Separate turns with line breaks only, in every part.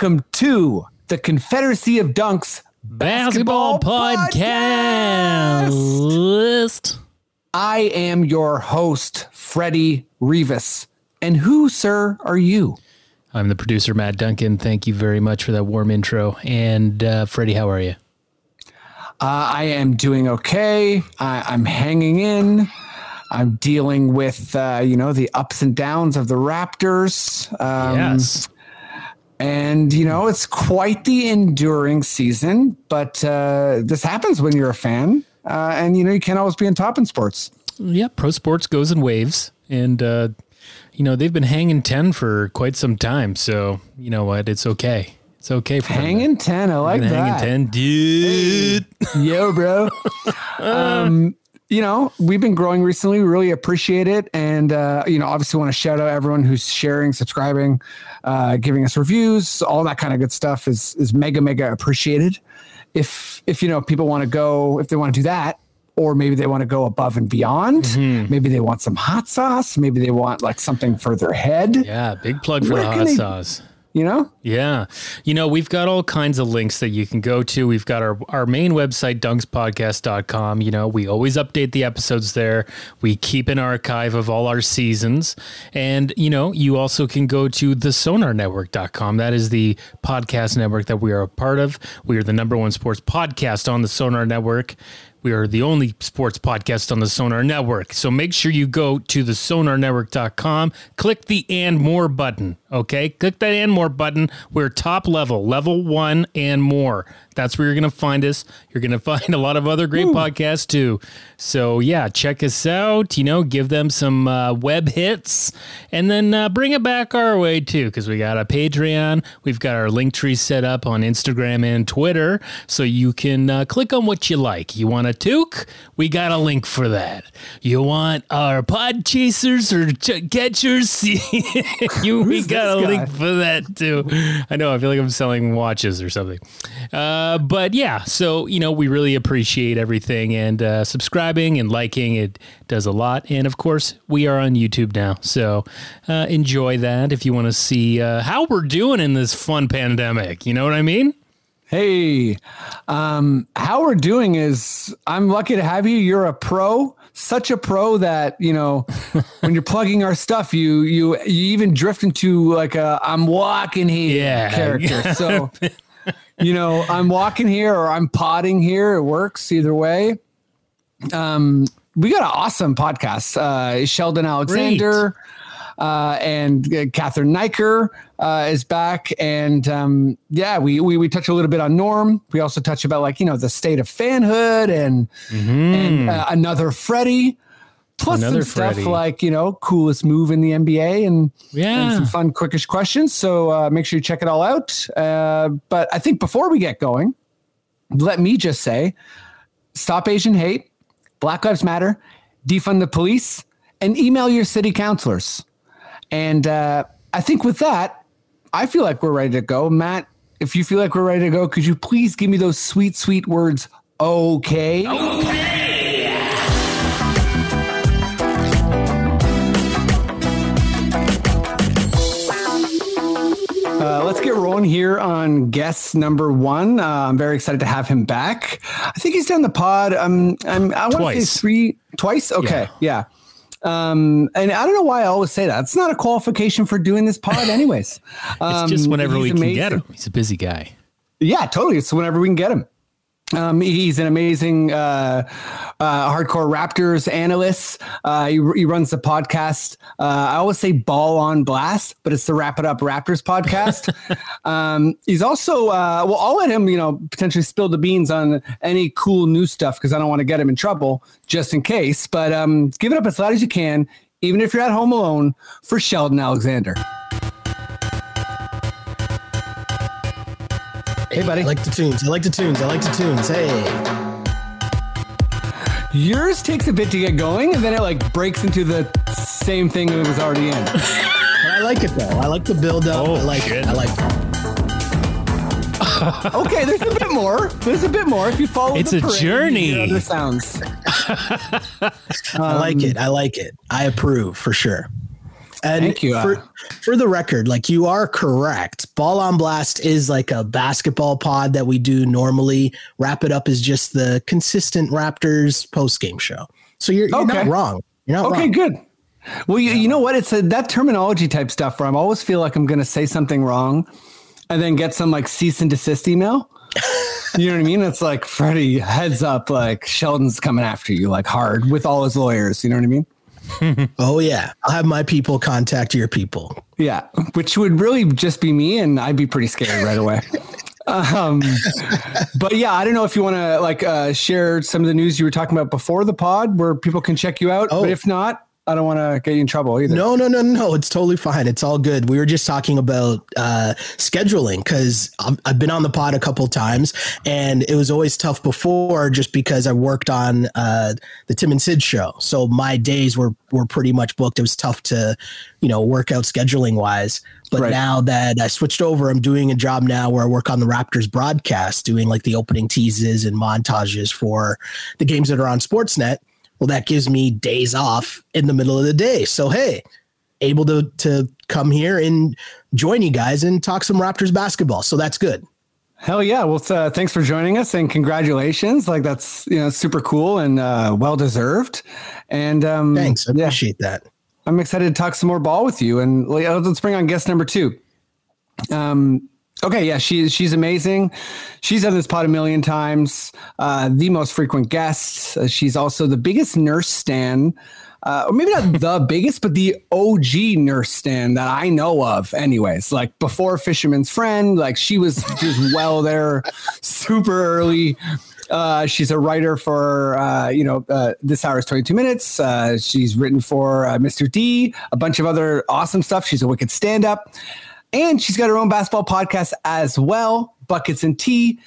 Welcome to the Confederacy of Dunks
Basketball Podcast.
I am your host, Freddie Rivas. And who, sir, are you?
I'm the producer, Matt Duncan. Thank you very much for that warm intro. And uh, Freddie, how are you?
Uh, I am doing okay. I, I'm hanging in. I'm dealing with, uh, you know, the ups and downs of the Raptors. Um,
yes.
And, you know, it's quite the enduring season, but uh, this happens when you're a fan. Uh, and, you know, you can't always be on top in sports.
Yeah, pro sports goes in waves. And, uh, you know, they've been hanging 10 for quite some time. So, you know what? It's okay. It's okay for
Hanging 10. I like that.
hanging 10. Dude.
Yo, bro. um, you know, we've been growing recently. We really appreciate it. And, uh, you know, obviously want to shout out everyone who's sharing, subscribing, uh, giving us reviews, all that kind of good stuff is, is mega, mega appreciated. If, if, you know, people want to go, if they want to do that, or maybe they want to go above and beyond,
Mm-hmm.
maybe they want some hot sauce, maybe they want like something for their head,
Yeah, big plug for
Where
the hot
they-
sauce.
You know?
Yeah. You know, we've got all kinds of links that you can go to. We've got our, our main website, dunkspodcast.com. You know, we always update the episodes there. We keep an archive of all our seasons. And, you know, you also can go to the sonarnetwork.com. That is the podcast network that we are a part of. We are the number one sports podcast on the Sonar Network. We are the only sports podcast on the Sonar Network. So make sure you go to the sonarnetwork.com, click the and more button. Okay. Click that and more button. We're top level, level one and more. That's where you're going to find us. You're going to find a lot of other great podcasts too. So yeah, check us out. You know, give them some uh, web hits and then uh, bring it back our way too. Because we got a Patreon. We've got our link tree set up on Instagram and Twitter. So you can uh, click on what you like. You want a toque? We got a link for that. You want our pod chasers or ch- catchers? you, we got a
guy?
link for that too. I know. I feel like I'm selling watches or something. Uh, but yeah, so you know, we really appreciate everything and uh, subscribing and liking. It does a lot. And of course, we are on YouTube now, so uh, enjoy that if you want to see uh, how we're doing in this fun pandemic. You know what I mean?
Hey, um, how we're doing is I'm lucky to have you. You're a pro, such a pro that you know when you're plugging our stuff, you you you even drift into like a I'm walking here
Yeah.
character. So you know I'm walking here or I'm potting here. It works either way. Um, we got an awesome podcast. Uh, Sheldon Alexander uh, and uh, Catherine Niker uh, is back, and um, yeah, we, we we touch a little bit on Norm. We also touch about like you know the state of fanhood and and uh, another Freddie. Plus
Another
some stuff
Freddie.
like you know coolest move in the NBA and,
Yeah.
and some fun quickish questions. So uh, make sure you check it all out. Uh, but I think before we get going, let me just say, stop Asian hate, Black Lives Matter, defund the police, and email your city councilors. And uh, I think with that, I feel like we're ready to go. Matt, if you feel like we're ready to go, could you please give me those sweet, sweet words? Okay. Uh, let's get rolling here on guest number one. Uh, I'm very excited to have him back. I think he's done the pod. Um, I'm, I want to say three, twice. Okay, yeah. Um, and I don't know why I always say that. It's not a qualification for doing this pod, anyways.
It's
Um,
just whenever
he's
we can get him. He's a busy guy.
Yeah, totally. It's whenever we can get him. Um, he's an amazing uh, uh, hardcore Raptors analyst. Uh, he, he runs the podcast. Uh, I always say Ball on Blast, but it's the Wrap It Up Raptors podcast. um, he's also, uh, well, I'll let him, you know, potentially spill the beans on any cool new stuff because I don't want to get him in trouble just in case. But um, give it up as loud as you can. even if you're at home alone, for Sheldon Alexander. Hey, buddy.
I like the tunes. I like the tunes. I like the tunes. Hey.
Yours takes a bit to get going, and then it like breaks into the same thing it was already in.
I like it though. I like the build up.
Oh,
I like
shit.
it. I like it.
okay, there's a bit more. There's a bit more. If you follow,
It's
the
a
parade, you
journey.
hear Other sounds.
I like um, it. I like it. I approve for sure. And
Thank you, uh,
For, for the record, like you are correct. Ball on Blast is like a basketball pod that we do normally. Wrap It Up is just the consistent Raptors post game show. So you're, you're not wrong. You're not
Okay,
wrong.
good. Well, you, you know what? It's a, that terminology type stuff where I'm always feel like I'm going to say something wrong and then get some like cease and desist email. you know what I mean? It's like, Freddie, heads up, like Sheldon's coming after you like hard with all his lawyers. You know what I mean?
Oh yeah. I'll have my people contact your people.
Yeah, which would really just be me, and I'd be pretty scared right away. um, but yeah, I don't know if you want to like uh, share some of the news you were talking about before the pod, where people can check you out.
Oh.
But if not, I don't want to get you in trouble either.
No, no, no, no. It's totally fine. It's all good. We were just talking about uh, scheduling because I've, been on the pod a couple times, and it was always tough before just because I worked on uh, the Tim and Sid show. So my days were were pretty much booked. It was tough to, you know, work out scheduling wise. But
Right.
now that I switched over, I'm doing a job now where I work on the Raptors broadcast, doing like the opening teases and montages for the games that are on Sportsnet. Well, that gives me days off in the middle of the day. So hey, able to to come here and join you guys and talk some Raptors basketball. So that's good.
Hell yeah! Well, uh, thanks for joining us and congratulations. Like that's you know super cool and uh, well deserved. And um,
Thanks. I
yeah,
appreciate that.
I'm excited to talk some more ball with you. And let's bring on guest number two. Um, okay, yeah, she, she's amazing. She's on this pod a million times, uh, the most frequent guest. Uh, she's also the biggest nurse stan, uh, or maybe not the biggest, but the OG nurse stan that I know of, anyways. Like before Fisherman's Friend, like she was just well there super early. Uh, she's a writer for uh, you know uh, this hour is 22 minutes. Uh, she's written for uh, Mr. D, a bunch of other awesome stuff. She's a wicked stand-up, and she's got her own basketball podcast as well, Buckets and Tea.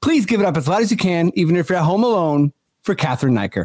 Please give it up as loud as you can, even if you're at home alone, for Catherine Niker.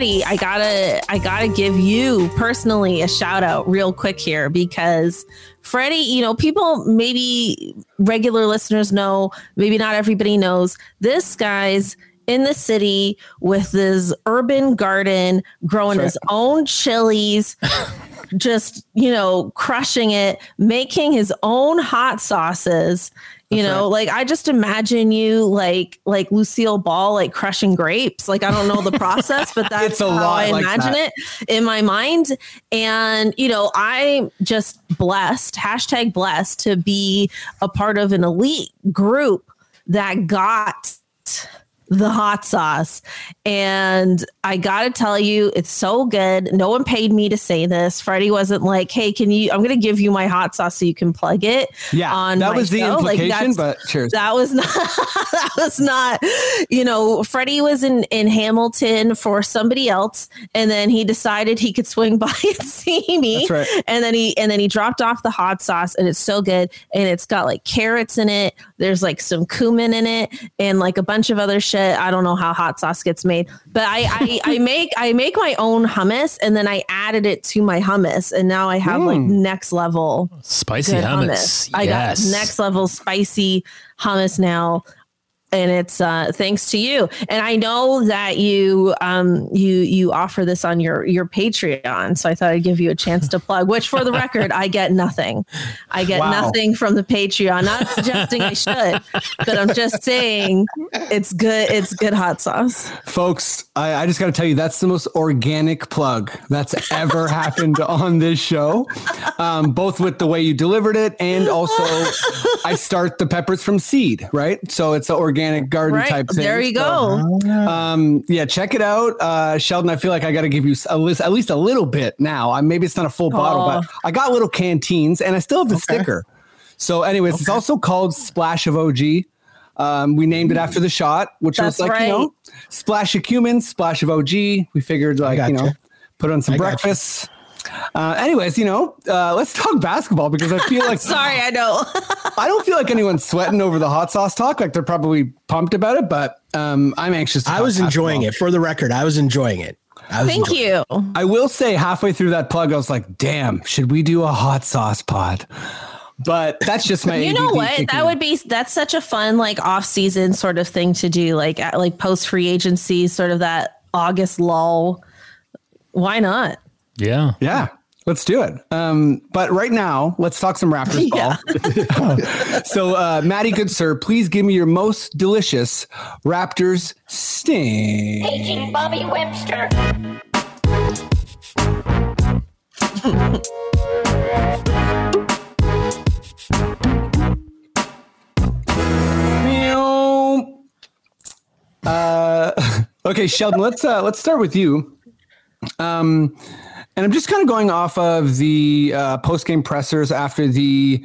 Freddie, I gotta, I gotta give you personally a shout out real quick here because Freddie, you know, people maybe regular listeners know, maybe not everybody knows. This guy's in the city with his urban garden, growing
That's
his own chilies, just you know, crushing it, making his own hot sauces. You know, like I just imagine you like like Lucille Ball like crushing grapes. Like I don't know the process, but that's how
lot
I
like
imagine
that.
it in my mind. And you know, I'm just blessed, hashtag blessed to be a part of an elite group that got the hot sauce. And I got to tell you, it's so good. No one paid me to say this. Freddie wasn't like, hey, can you, I'm going to give you my hot sauce so you can plug it.
Yeah,
on
that was the
show. Like,
implication,
that's-
but cheers.
that was not that was not you know freddie was in in hamilton for somebody else and then he decided he could swing by and see me
That's right.
and then he and then he dropped off the hot sauce and it's so good and it's got like carrots in it there's like some cumin in it and like a bunch of other shit i don't know how hot sauce gets made but i i, I make i make my own hummus and then i added it to my hummus and now i have like
Mm.
next level
Spicy hummus.
hummus. I got next level spicy hummus now. And it's uh, thanks to you. And I know that you um, you you offer this on your your Patreon, so I thought I'd give you a chance to plug. Which, for the record, I get nothing. I get
Wow.
nothing from the Patreon. Not suggesting I should, but I'm just saying it's good. It's good hot sauce.
Folks, I, I just got to tell you, that's the most organic plug that's ever happened on this show, um, both with the way you delivered it and also I start the peppers from seed, right? So it's an organic organic garden
Right.
type thing.
There you
So,
go.
um, yeah, check it out, uh, Sheldon. I feel like I got to give you s- at least, at least a little bit now. I, maybe it's not a full bottle, but I got little canteens, and I still have the sticker. So, anyways, it's also called Splash of OG. Um, we named it after the shot, which
That's
was like you know, splash of cumin, splash of OG. We figured like you know,
gotcha.
put on some
I gotcha.
Breakfast. Uh, anyways, you know, uh, let's talk basketball because I feel like
Sorry, I know.
I don't feel like anyone's sweating over the hot sauce talk. Like they're probably pumped about it, but um, I'm anxious. To
I
talk
was enjoying
basketball.
it. For the record, I was enjoying it. I was
Thank
enjoying
you.
I will say halfway through that plug, I was like, "Damn, should we do a hot sauce pod?" But that's just my.
You know
ADD
what? That
in.
would be that's such a fun like off season sort of thing to do, like at, like post free agency, sort of that August lull. Why not?
Yeah.
Yeah, let's do it. Um, but right now, let's talk some Raptors ball. so, uh, Maddie, good sir, please give me your most delicious Raptors sting.
Paging Bobby Webster.
Meow. Uh, okay, Sheldon, let's uh, let's start with you. Um, and I'm just kind of going off of the uh, post game pressers after the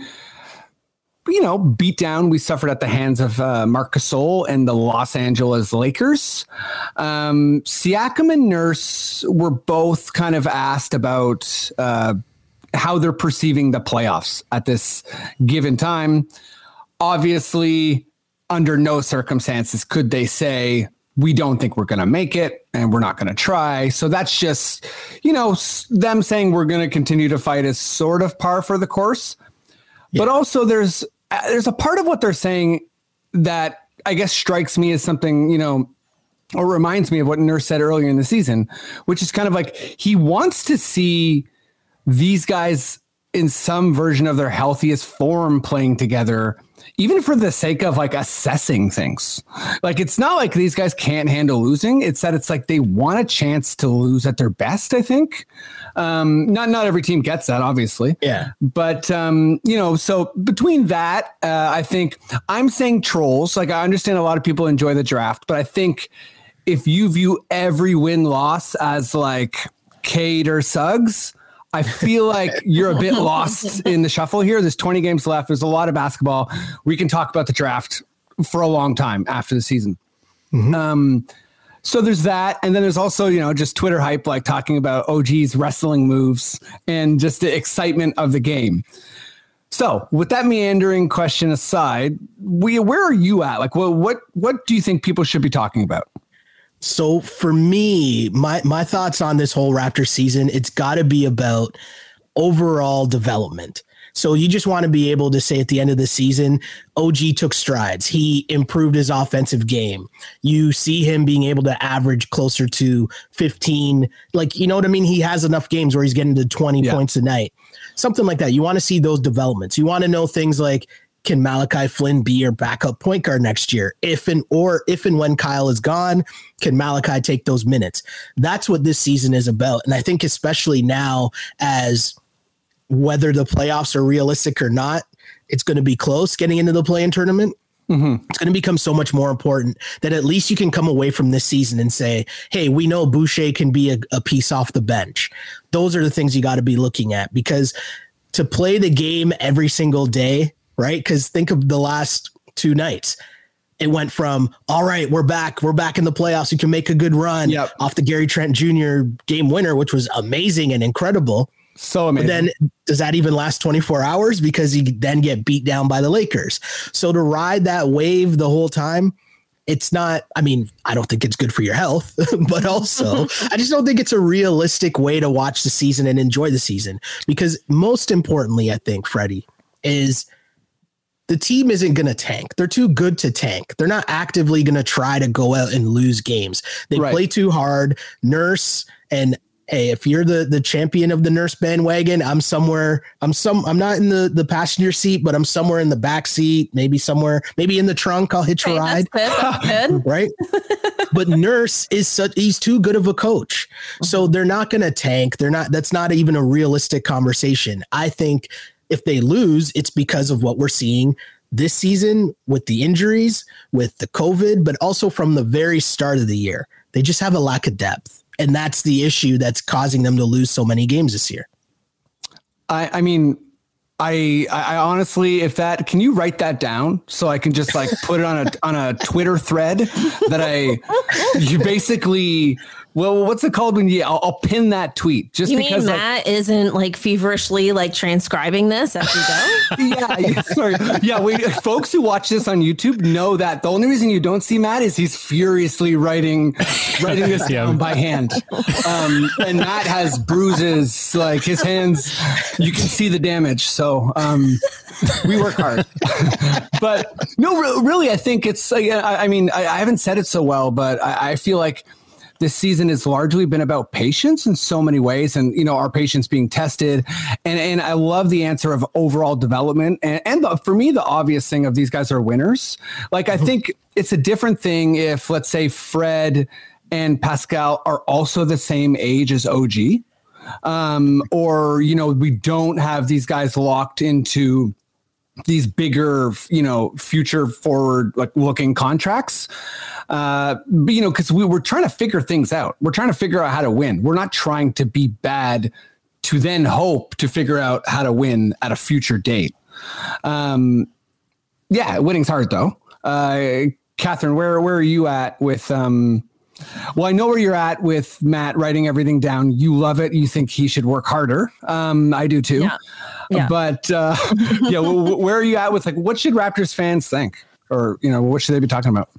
you know beatdown we suffered at the hands of uh, Marc Gasol and the Los Angeles Lakers. Um, Siakam and Nurse were both kind of asked about uh, how they're perceiving the playoffs at this given time obviously under no circumstances could they say we don't think we're going to make it and we're not going to try. So that's just you know them saying we're going to continue to fight is sort of par for the course. But also there's uh, there's a part of what they're saying that i guess strikes me as something you know or reminds me of what nurse said earlier in the season which is kind of like he wants to see these guys in some version of their healthiest form playing together even for the sake of like assessing things. Like it's not like these guys can't handle losing. It's that it's like they want a chance to lose at their best i think. Um not not every team gets that obviously.
Yeah.
but um you know so between that uh, i think i'm saying trolls. Like i understand a lot of people enjoy the draft but i think if you view every win loss as like Cade or Suggs, I feel like you're a bit lost in the shuffle here. There's 20 games left. There's a lot of basketball. We can talk about the draft for a long time after the season. Um, so there's that, and then there's also you know just Twitter hype, like talking about OG's wrestling moves and just the excitement of the game. So, with that meandering question aside, we where are you at? Like, what what what do you think people should be talking about?
So for me, my my thoughts on this whole Raptor season, it's got to be about overall development. So you just want to be able to say at the end of the season, OG took strides. He improved his offensive game. You see him being able to average closer to 15. Like, you know what I mean? He has enough games where he's getting to 20
Yeah.
points a night. Something like that. You want to see those developments. You want to know things like can Malachi Flynn be your backup point guard next year? If and or if and when Kyle is gone, can Malachi take those minutes? That's what this season is about. And I think especially now as whether the playoffs are realistic or not, it's going to be close getting into the play-in tournament. Mm-hmm. It's going to become so much more important that at least you can come away from this season and say, "Hey, we know Boucher can be a, a piece off the bench." Those are the things you got to be looking at because to play the game every single day, right? Because think of the last two nights. It went from all right, we're back, we're back in the playoffs. You can make a good run
Yep.
off the Gary Trent Jr. game winner, which was amazing and incredible.
So
But
amazing.
then does that even last 24 hours? Because you then get beat down by the Lakers. So to ride that wave the whole time, it's not, I mean, I don't think it's good for your health, but also I just don't think it's a realistic way to watch the season and enjoy the season. Because most importantly, I think, Freddie, is the team isn't going to tank. They're too good to tank. They're not actively going to try to go out and lose games. They
Right.
play too hard. Nurse and hey, if you're the the champion of the nurse bandwagon, I'm somewhere. I'm some. I'm not in the the passenger seat, but I'm somewhere in the back seat. Maybe somewhere. Maybe in the trunk. I'll hitch a ride
that's good. That's good.
right? but Nurse is such he's too good of a coach. So mm-hmm. they're not going to tank. They're not that's not even a realistic conversation. I think if they lose, it's because of what we're seeing this season with the injuries, with the COVID, but also from the very start of the year. They just have a lack of depth. And that's the issue that's causing them to lose so many games this year.
I, I mean, I, I honestly, if that, can you write that down so I can just like put it on a on a Twitter thread that I, you basically well, what's it called when you? I'll, I'll pin that tweet just
you
because
mean Matt like, isn't like feverishly like transcribing this as we
go. yeah, yeah, sorry. Yeah, we folks who watch this on YouTube know that the only reason you don't see Matt is he's furiously writing writing this yeah. down by hand. Um, and Matt has bruises, like his hands. You can see the damage. So um, we work hard. but no, really, I think it's. Uh, I, I mean, I, I, haven't said it so well, but I, I feel like this season has largely been about patience in so many ways and you know our patience being tested. And and i love the answer of overall development. And, and the, for me the obvious thing of these guys are winners. Like i mm-hmm. think it's a different thing if let's say fred and pascal are also the same age as og um, or you know we don't have these guys locked into these bigger, you know, future forward like looking contracts. Uh, but, you know, because we were trying to figure things out. We're trying to figure out how to win. We're not trying to be bad to then hope to figure out how to win at a future date. Um, yeah, winning's hard though. Uh, Catherine, where where are you at with um, well, I know where you're at with Matt writing everything down. You love it. You think he should work harder. Um, I do too. Yeah. Yeah. But uh, yeah, where are you at with like what should Raptors fans think, or you know, what should they be talking about?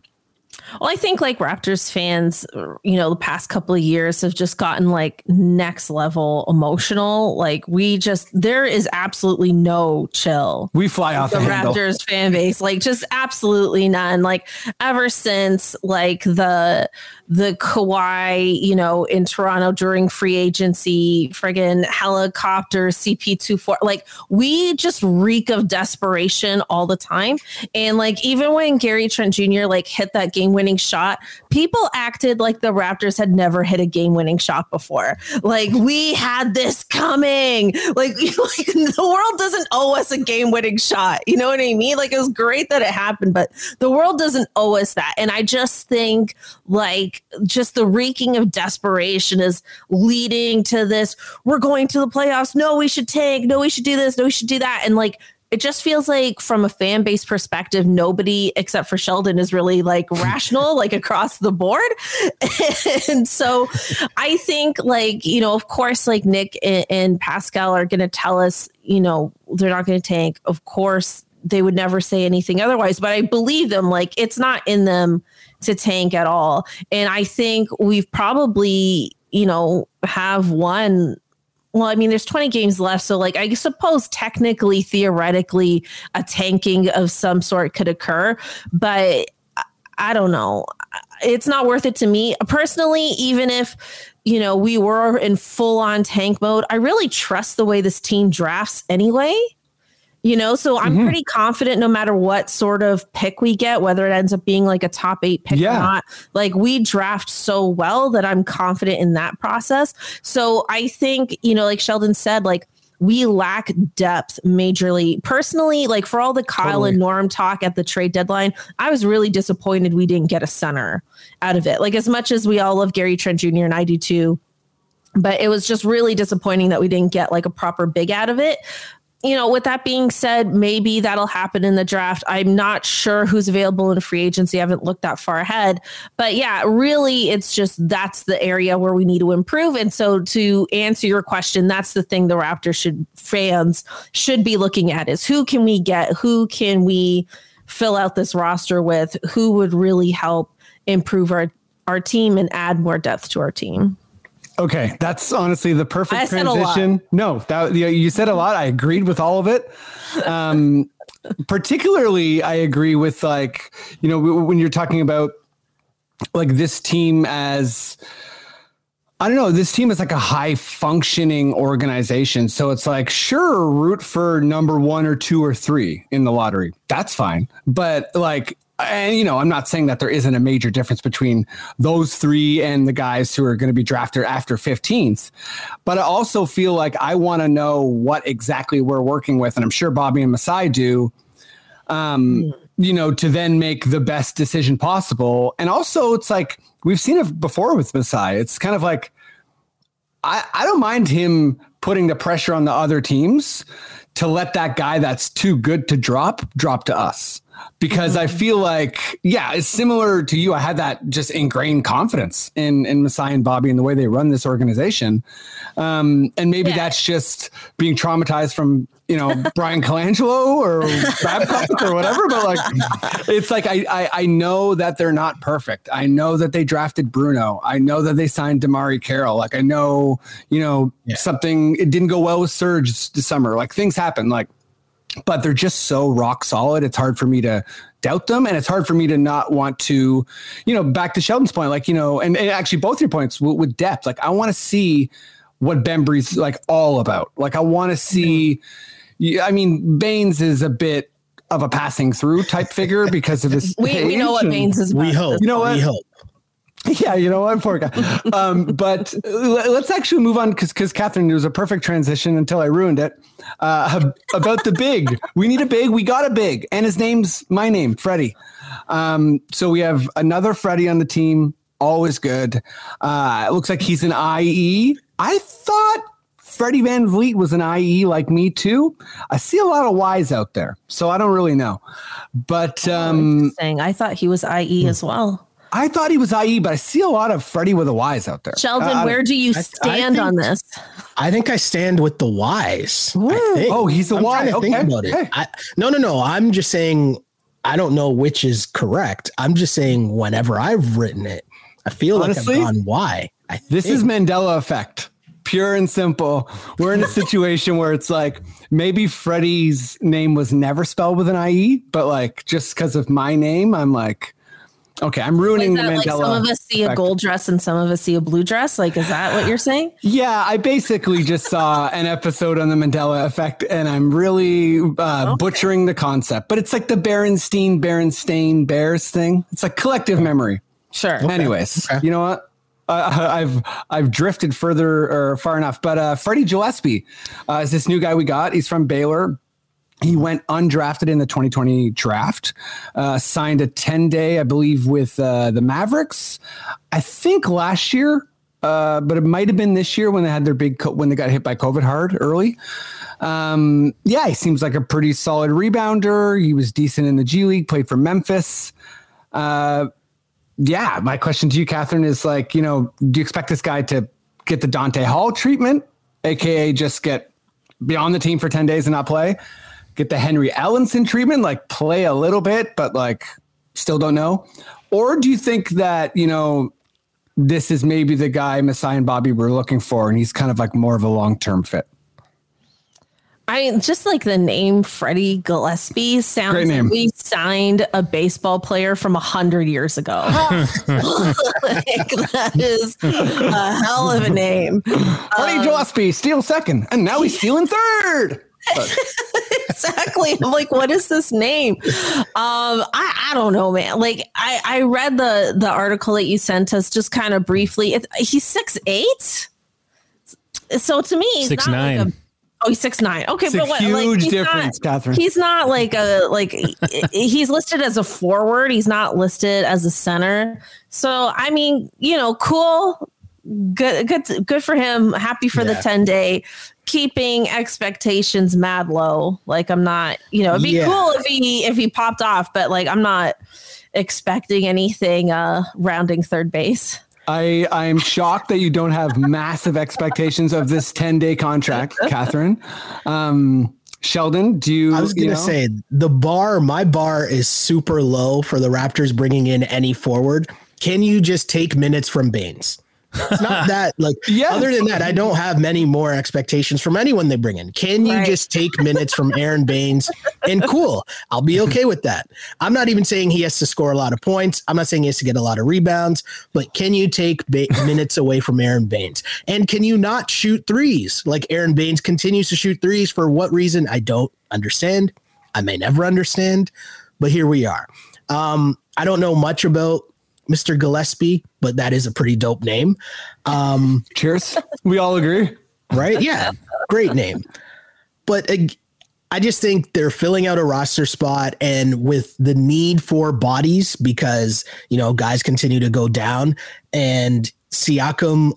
Well, I think like Raptors fans, you know, the past couple of years have just gotten like next level emotional. Like we just there is absolutely no chill.
We fly off
the, the Raptors fan base, like just absolutely none. Like ever since like the the Kawhi, you know, in Toronto during free agency, friggin' helicopter CP24. Like we just reek of desperation all the time. And like even when Gary Trent Jr. like hit that game winning shot, people acted like the Raptors had never hit a game winning shot before. Like we had this coming. Like, like the world doesn't owe us a game winning shot. You know what I mean? Like it was great that it happened, but the world doesn't owe us that. And I just think like just the reeking of desperation is leading to this. We're going to the playoffs. No we should tank. No we should do this. No we should do that. And like it just feels like from a fan base perspective nobody except for sheldon is really like rational like across the board. And so i think like you know of course like nick and, and pascal are going to tell us you know they're not going to tank. Of course they would never say anything otherwise. But i believe them. Like it's not in them to tank at all. And I think we've probably, you know, have won well, I mean, there's 20 games left. So, like, I suppose technically, theoretically, a tanking of some sort could occur. But I don't know. It's not worth it to me personally, even if, you know, we were in full on tank mode. I really trust the way this team drafts anyway you know so i'm mm-hmm. pretty confident no matter what sort of pick we get whether it ends up being like a top eight pick yeah. or not like we draft so well that i'm confident in that process so i think you know like sheldon said like we lack depth majorly. Personally, like for all the Kyle totally. and Norm talk at the trade deadline, I was really disappointed we didn't get a center out of it. Like as much as we all love Gary Trent Jr. and I do too, but it was just really disappointing that we didn't get like a proper big out of it you know, with that being said, maybe that'll happen in the draft. I'm not sure who's available in free agency. I haven't looked that far ahead. But yeah, really, it's just that's the area where we need to improve. And so, to answer your question, that's the thing the Raptors should fans should be looking at is who can we get? Who can we fill out this roster with? Who would really help improve our our team and add more depth to our team?
Okay, that's honestly the perfect I transition. No, that you said a lot. I agreed with all of it. Um, particularly, I agree with like you know when you're talking about like this team as I don't know. This team is like a high functioning organization. So it's like, sure, root for number one or two or three in the lottery. That's fine. But like, and you know, I'm not saying that there isn't a major difference between those three and the guys who are going to be drafted after 15th. But I also feel like I want to know what exactly we're working with. And I'm sure Bobby and Masai do um, you know, to then make the best decision possible. And also, it's like we've seen it before with Masai. It's kind of like I, I don't mind him putting the pressure on the other teams to let that guy that's too good to drop drop to us because I feel like, yeah, it's similar to you. I had that just ingrained confidence in in Masai and Bobby and the way they run this organization, um, and maybe
Yeah.
that's just being traumatized from you know Bryan Colangelo or Babcock or whatever. But like, it's like I, I I know that they're not perfect. I know that they drafted Bruno. I know that they signed DeMarre Carroll. Like I know you know something. It didn't go well with Serge this summer. Like things happen. Like but they're just so rock solid. It's hard for me to doubt them. And it's hard for me to not want to, you know, back to Sheldon's point, like, you know, and, and actually both your points with, with depth, like I want to see what Bembry's like all about. Like I want to see, yeah, I mean, Baynes is a bit of a passing through type figure because of his.
We, we know what Baynes is.
We hope.
You know what?
We hope.
Yeah, you know what, poor guy. Um, but let's actually move on because because Catherine, it was a perfect transition until I ruined it. Uh, about the big, we need a big. We got a big, and his name's my name, Freddie. Um, so we have another Freddie on the team. Always good. Uh, it looks like he's an IE. I thought Freddie VanVleet was an IE like me too. I see a lot of Y's out there, so I don't really know. But um,
Saying I thought he was IE as well.
I thought he was IE, but I see a lot of Freddie with the Y's out there.
Sheldon,
Uh,
where do you
I- I
stand
think-
on this?
I think I stand with the Y's.
Oh, he's a
I'm
Y.
trying to think
Okay.
about it.
Okay.
I, no, no, no. I'm just saying. I don't know which is correct. I'm just saying whenever I've written it, I feel
Honestly,
like I've gone Y. I
This
think.
is Mandela effect. Pure and simple. We're in a situation where it's like maybe Freddie's name was never spelled with an IE, but like just because of my name, I'm like, okay, I'm ruining
Is
the
that like some of us see a gold dress and some of us see a blue dress? Like, is that what you're saying?
Yeah, I basically just saw an episode on the Mandela effect, and I'm really uh, butchering the concept. But it's like the Berenstein, Berenstain Bears thing. It's like collective memory.
Sure.
Anyways, you know what? Uh, I've I've drifted further or far enough. But uh, Freddie Gillespie uh, is this new guy we got. He's from Baylor. He went undrafted in the 2020 draft. Uh, signed a 10 day, I believe, with uh, the Mavericks. I think last year, uh, but it might have been this year when they had their big co- when they got hit by COVID hard early. Um, yeah, he seems like a pretty solid rebounder. He was decent in the G League. Played for Memphis. Uh, yeah, my question to you, Catherine, is like, you know, do you expect this guy to get the Dante Hall treatment, aka just get beyond the team for 10 days and not play? Get the Henry Ellenson treatment, like play a little bit, but like still don't know? Or do you think that, you know, this is maybe the guy Masai and Bobby were looking for, and he's kind of like more of a long term fit?
I mean, just like the name Freddie Gillespie sounds
Great name.
like we signed a baseball player from a hundred years ago. like, that is a hell of a name.
Freddie um, Gillespie, steals second, and now he's stealing third.
exactly. I'm like, what is this name? Um, I, I don't know, man. Like, I, I read the the article that you sent us just kind of briefly. It, he's six eight. So to me, he's
Six
not like
nine.
a- oh, he's six nine. Okay,
It's
but what, like,
huge
he's
difference,
not,
Catherine.
He's not like a like he's listed as a forward. He's not listed as a center. So I mean, you know, cool. Good, good, good for him. Happy for the ten day. Keeping expectations mad low. Like I'm not, you know, it'd be
Yeah.
cool if he if he popped off, but like I'm not expecting anything. Uh, rounding third base.
I I'm shocked that you don't have massive expectations of this 10 day contract, Catherine. Um, Sheldon, do you?
I was gonna
know?
say the bar, my bar is super low for the Raptors bringing in any forward. Can you just take minutes from Baynes? It's not that like
Yes.
other than that, I don't have many more expectations from anyone they bring in. Can you
Right.
just take minutes from Aron Baynes? And cool, I'll be okay with that. I'm not even saying he has to score a lot of points. I'm not saying he has to get a lot of rebounds, but can you take ba- minutes away from Aron Baynes? And can you not shoot threes? Like Aron Baynes continues to shoot threes for what reason? I don't understand. I may never understand, but here we are. Um, I don't know much about Mr. Gillespie, but that is a pretty dope name. Um,
Cheers. We all agree.
right? Yeah, great name. But ag- I just think they're filling out a roster spot and with the need for bodies because, you know, guys continue to go down and Siakam,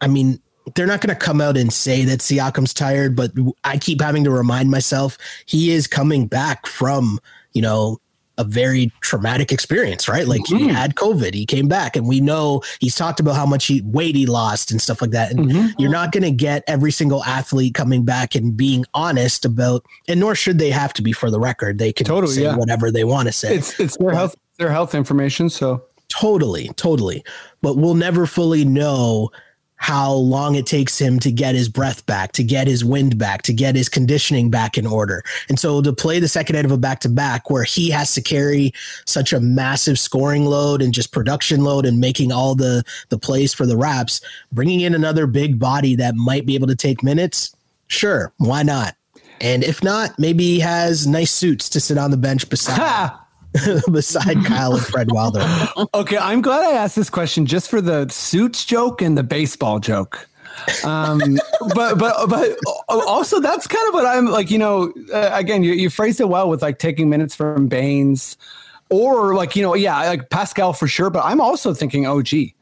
I mean, they're not going to come out and say that Siakam's tired, but I keep having to remind myself he is coming back from, you know, a very traumatic experience, right? Like mm-hmm. he had COVID, he came back, and we know he's talked about how much he, weight he lost and stuff like that. And mm-hmm. you're not going to get every single athlete coming back and being honest about, and nor should they have to be for the record. They can totally, say yeah. whatever they want to say.
It's it's their health their health information. So
totally, totally. But we'll never fully know how long it takes him to get his breath back, to get his wind back, to get his conditioning back in order. And so to play the second night of a back to back where he has to carry such a massive scoring load and just production load and making all the the plays for the wraps, bringing in another big body that might be able to take minutes, sure, why not? And if not, maybe he has nice suits to sit on the bench beside. beside Kyle and Fred Wilder.
Okay, I'm glad I asked this question just for the suits joke and the baseball joke. um but but but also that's kind of what i'm like you know uh, again you, you phrased it well with like taking minutes from Baynes, or like you know yeah like pascal for sure but i'm also thinking og you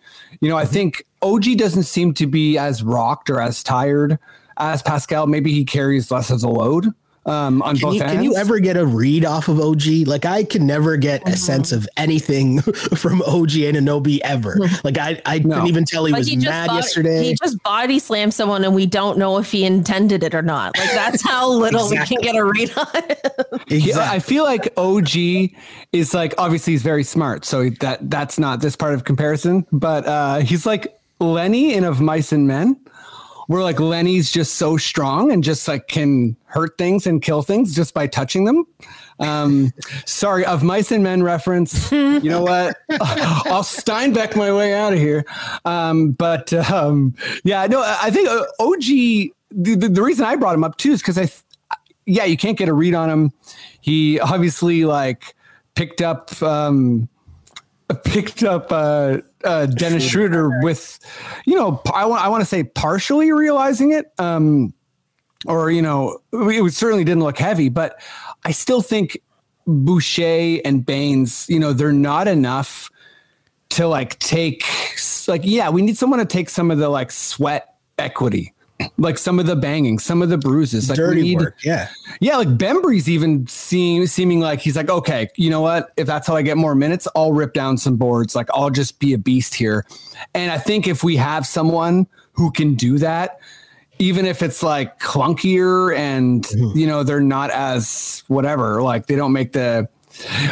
know i mm-hmm. think og doesn't seem to be as rocked or as tired as pascal maybe he carries less of the load um, on
can
both
you,
ends.
Can you ever get a read off of OG? Like I can never get mm-hmm. a sense of anything from OG and Anunoby ever. Like I, I no. couldn't even tell he like was he mad body, yesterday.
He just body slammed someone and we don't know if he intended it or not. Like that's how little exactly. we can get a read on it.
exactly. I feel like OG is like obviously he's very smart, so that that's not this part of comparison, but uh, he's like Lenny in Of Mice and Men where like Lenny's just so strong and just like can hurt things and kill things just by touching them. Um, sorry, of mice and men reference. You know what? I'll Steinbeck my way out of here. Um, but um, yeah, no, I think uh, OG. The, the, the, reason I brought him up too is because I, yeah, you can't get a read on him. He obviously like picked up um, picked up uh, uh, Dennis Schroeder. With, you know, I want I want to say partially realizing it, um, or you know, it certainly didn't look heavy, but I still think Boucher and Baynes, you know, they're not enough to like take like yeah, we need someone to take some of the like sweat equity like some of the banging, some of the bruises, like
dirty need, work. Yeah,
yeah. Like Bembry's even seem seeming like he's like, okay, you know what? If that's how I get more minutes, I'll rip down some boards. Like I'll just be a beast here. And I think if we have someone who can do that, even if it's like clunkier and mm-hmm. you know they're not as whatever, like they don't make the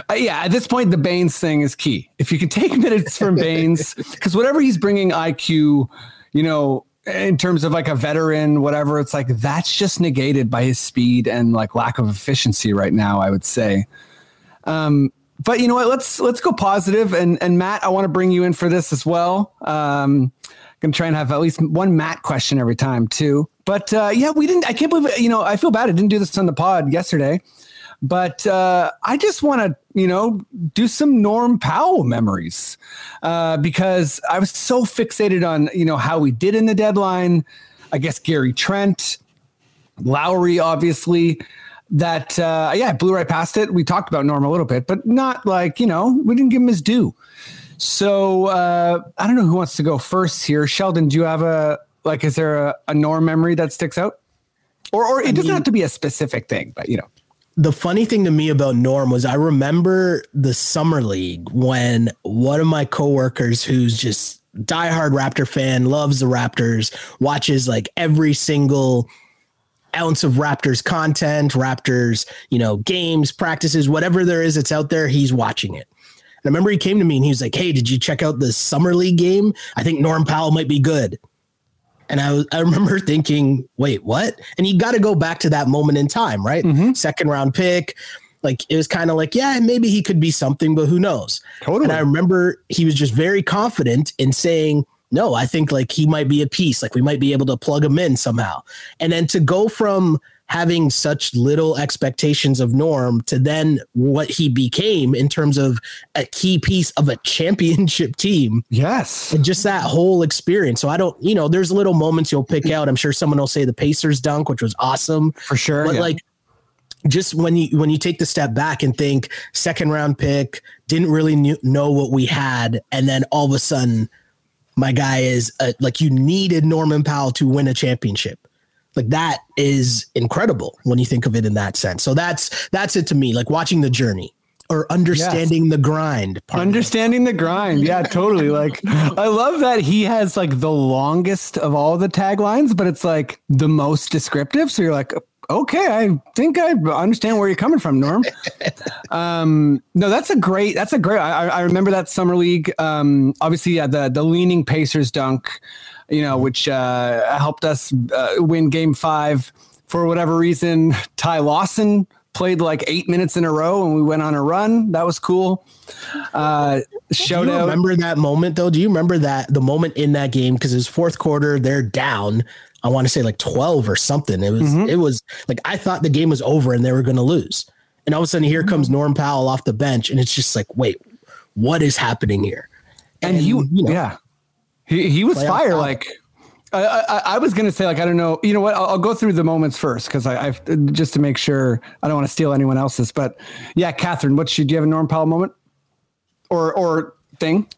uh, yeah, at this point, the Baynes thing is key. If you can take minutes from Baynes, because whatever he's bringing IQ, you know, in terms of like a veteran, whatever, it's like that's just negated by his speed and like lack of efficiency right now. I would say. Um, but you know what? Let's let's go positive. And and Matt, I want to bring you in for this as well. Um, I'm gonna try and have at least one Matt question every time too. But uh, yeah, we didn't. I can't believe it. You know, I feel bad. I didn't do this on the pod yesterday. But uh, I just want to, you know, do some Norm Powell memories uh, because I was so fixated on, you know, how we did in the deadline. I guess Gary Trent, Lowry, obviously. That uh, yeah, I blew right past it. We talked about Norm a little bit, but not like you know we didn't give him his due. So uh, I don't know who wants to go first here. Sheldon, do you have a like? Is there a, a Norm memory that sticks out? Or, or it I doesn't mean, have to be a specific thing, but you know
the funny thing to me about Norm was I remember the summer league when one of my coworkers who's just diehard Raptor fan, loves the Raptors, watches like every single ounce of Raptors content, Raptors, you know, games, practices, whatever there is that's out there, he's watching it. And I remember he came to me and he was like, Hey, did you check out the summer league game? I think Norm Powell might be good. And I, I remember thinking, wait, what? And you got to go back to that moment in time, right? Mm-hmm. Second round pick. Like it was kind of like, yeah, maybe he could be something, but who knows? Totally. And I remember he was just very confident in saying, no, I think like he might be a piece. Like we might be able to plug him in somehow. And then to go from having such little expectations of Norm to then what he became in terms of a key piece of a championship team.
Yes.
And just that whole experience. So I don't, you know, there's little moments you'll pick out. I'm sure someone will say the Pacers dunk, which was awesome.
For sure.
But yeah. like just when you when you take the step back and think second round pick, didn't really knew, know what we had, and then all of a sudden, my guy is uh like you needed Norman Powell to win a championship. Like that is incredible when you think of it in that sense. So that's that's it to me. Like watching the journey or understanding the grind.
Understanding the grind. Yeah, totally. Like I love that he has like the longest of all the taglines, but it's like the most descriptive. So you're like, okay, I think I understand where you're coming from, Norm. um, no, that's a great, that's a great, I, I remember that summer league. Um, obviously, yeah, the, the leaning Pacers dunk, you know, which, uh, helped us uh, win game five for whatever reason. Ty Lawson played like eight minutes in a row and we went on a run. That was cool. Uh,
Do
shout
you
out.
remember that moment though? Do you remember that the moment in that game? Because it was fourth quarter, they're down. I want to say like 12 or something. It was
Mm-hmm.
it was like I thought the game was over and they were gonna lose. And all of a sudden here
Mm-hmm.
comes Norm Powell off the bench, and it's just like, wait, what is happening here?
and he,
you know,
yeah, he, he was
Playoff
fire.
top.
Like, I, I, I was gonna say, like, I don't know. You know what? I'll, I'll go through the moments first because I, I've just to make sure I don't want to steal anyone else's. But yeah, Catherine, what should do you have a Norm Powell moment or or thing?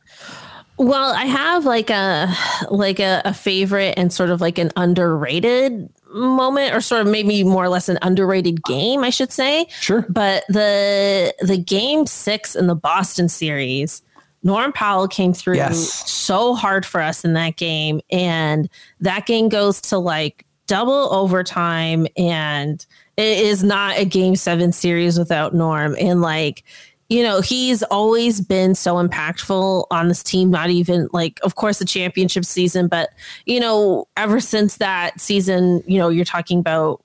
Well, I have like a like a, a favorite and sort of like an underrated moment, or sort of maybe more or less an underrated game, I should say.
Sure.
But the the game six in the Boston series, Norm Powell came through
Yes.
so hard for us in that game, and that game goes to like double overtime, and it is not a game seven series without Norm, and like you know, he's always been so impactful on this team, not even like, of course, the championship season, but, you know, ever since that season, you know, you're talking about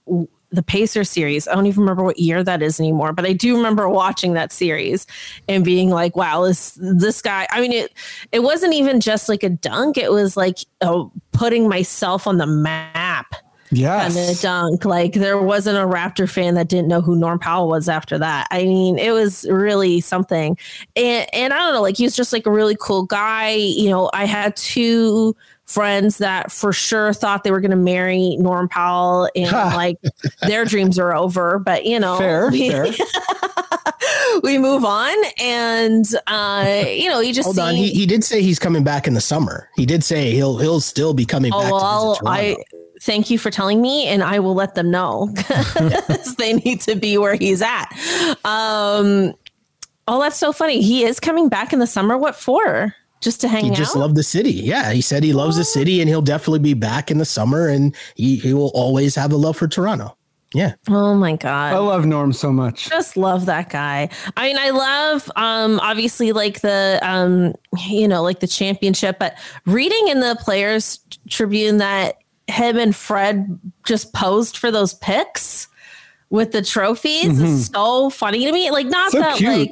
the Pacer series. I don't even remember what year that is anymore, but I do remember watching that series and being like, wow, this, this guy, I mean, it, it wasn't even just like a dunk. It was like uh, putting myself on the map
Yes.
kind of dunk. Like there wasn't a Raptor fan that didn't know who Norm Powell was after that. I mean, it was really something. And and I don't know, like he was just like a really cool guy. You know, I had two friends that for sure thought they were going to marry Norm Powell and like their dreams are over, but you know,
Fair,
we,
fair.
we move on and uh you know, he just
Hold on, he, he did say he's coming back in the summer. He did say he'll he'll still be coming back.
Oh,
to
well, I thank you for telling me, and I will let them know they need to be where he's at. Um, oh, that's so funny. He is coming back in the summer. What for? Just to hang
he
out?
He just loved the city. Yeah, he said he loves the city and he'll definitely be back in the summer and he, he will always have a love for Toronto. Yeah.
oh my god.
I love Norm so much.
just love that guy. I mean, I love um obviously like the um you know like the championship, but reading in the players tribune that him and Fred just posed for those pics with the trophies is so funny to me. Like not
So
that
cute.
like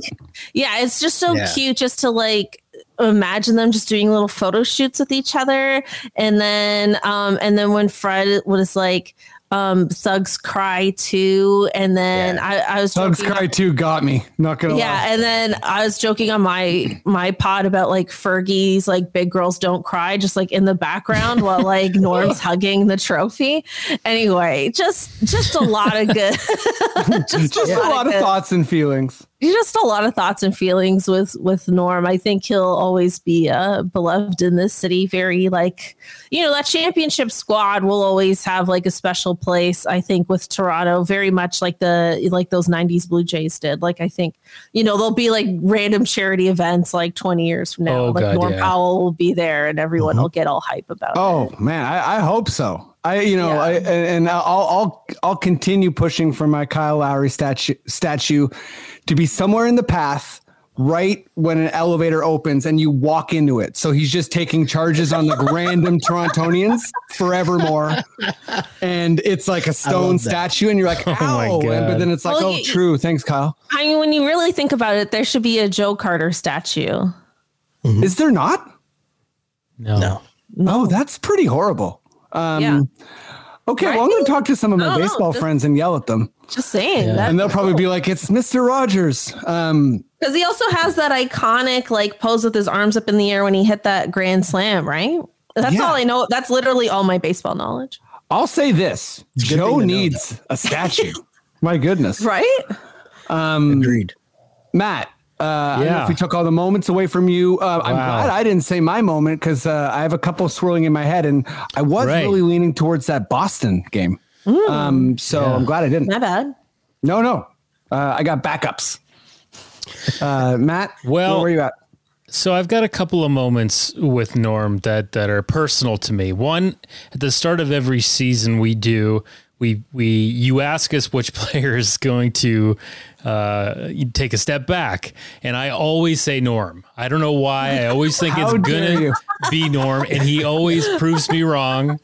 yeah, it's just so
Yeah.
cute just to like imagine them just doing little photo shoots with each other and then um and then when Fred was like um thugs cry too and then I, I was
Thugs
joking
Cry 2 got me. Not gonna
yeah,
lie.
and then I was joking on my my pod about like Fergie's like big girls don't cry, just like in the background while like Norm's hugging the trophy. Anyway, just just a lot of good,
Just a lot of
good-
thoughts and feelings.
Just a lot of thoughts and feelings with with Norm. I think he'll always be uh, beloved in this city. Very like you know that championship squad will always have like a special place. I think with Toronto, very much like the like those '90s Blue Jays did. Like I think you know there'll be like random charity events like 20 years from now.
Oh,
like
God,
Norm
yeah.
Powell will be there, and everyone will get all hype about it.
Oh man, I, I hope so. I you know
Yeah.
I and, and I'll I'll I'll continue pushing for my Kyle Lowry statue statue to be somewhere in the path right when an elevator opens and you walk into it. So he's just taking charges on the random Torontonians forevermore. And it's like a stone statue and you're like,
my
ow. And- but then it's like,
Well,
oh,
you-
true. Thanks, Kyle.
I mean, when you really think about it, there should be a Joe Carter statue.
Is there not?
No.
No.
Oh, that's pretty horrible. Um,
Yeah.
Okay,
Right?
well, I'm going to talk to some of my
No, no,
baseball
just-
friends and yell at them.
Just saying.
Yeah.
that-
and they'll probably be like, "It's Mister Rogers." Um,
Because he also has that iconic like pose with his arms up in the air when he hit that grand slam, right? That's
Yeah.
all I know. That's literally all my baseball knowledge.
I'll say this:
good
Joe
thing know
needs a statue. My goodness.
Right?
Um, Agreed.
Matt, uh, I don't know
Yeah.
if we took all the moments away from you. Uh, I'm
Wow.
glad I didn't say my moment because uh, I have a couple swirling in my head, and I was
Right.
really leaning towards that Boston game. Um, so
Yeah.
I'm glad I didn't.
Not bad.
No, no, uh, I got backups. Uh, Matt,
Well-
where were you at?
So I've got a couple of moments with Norm that that are personal to me. One, at the start of every season we do, we we you ask us which player is going to uh, take a step back, and I always say Norm. I don't know why. I always think it's gonna
you.
be Norm, and he always proves me wrong.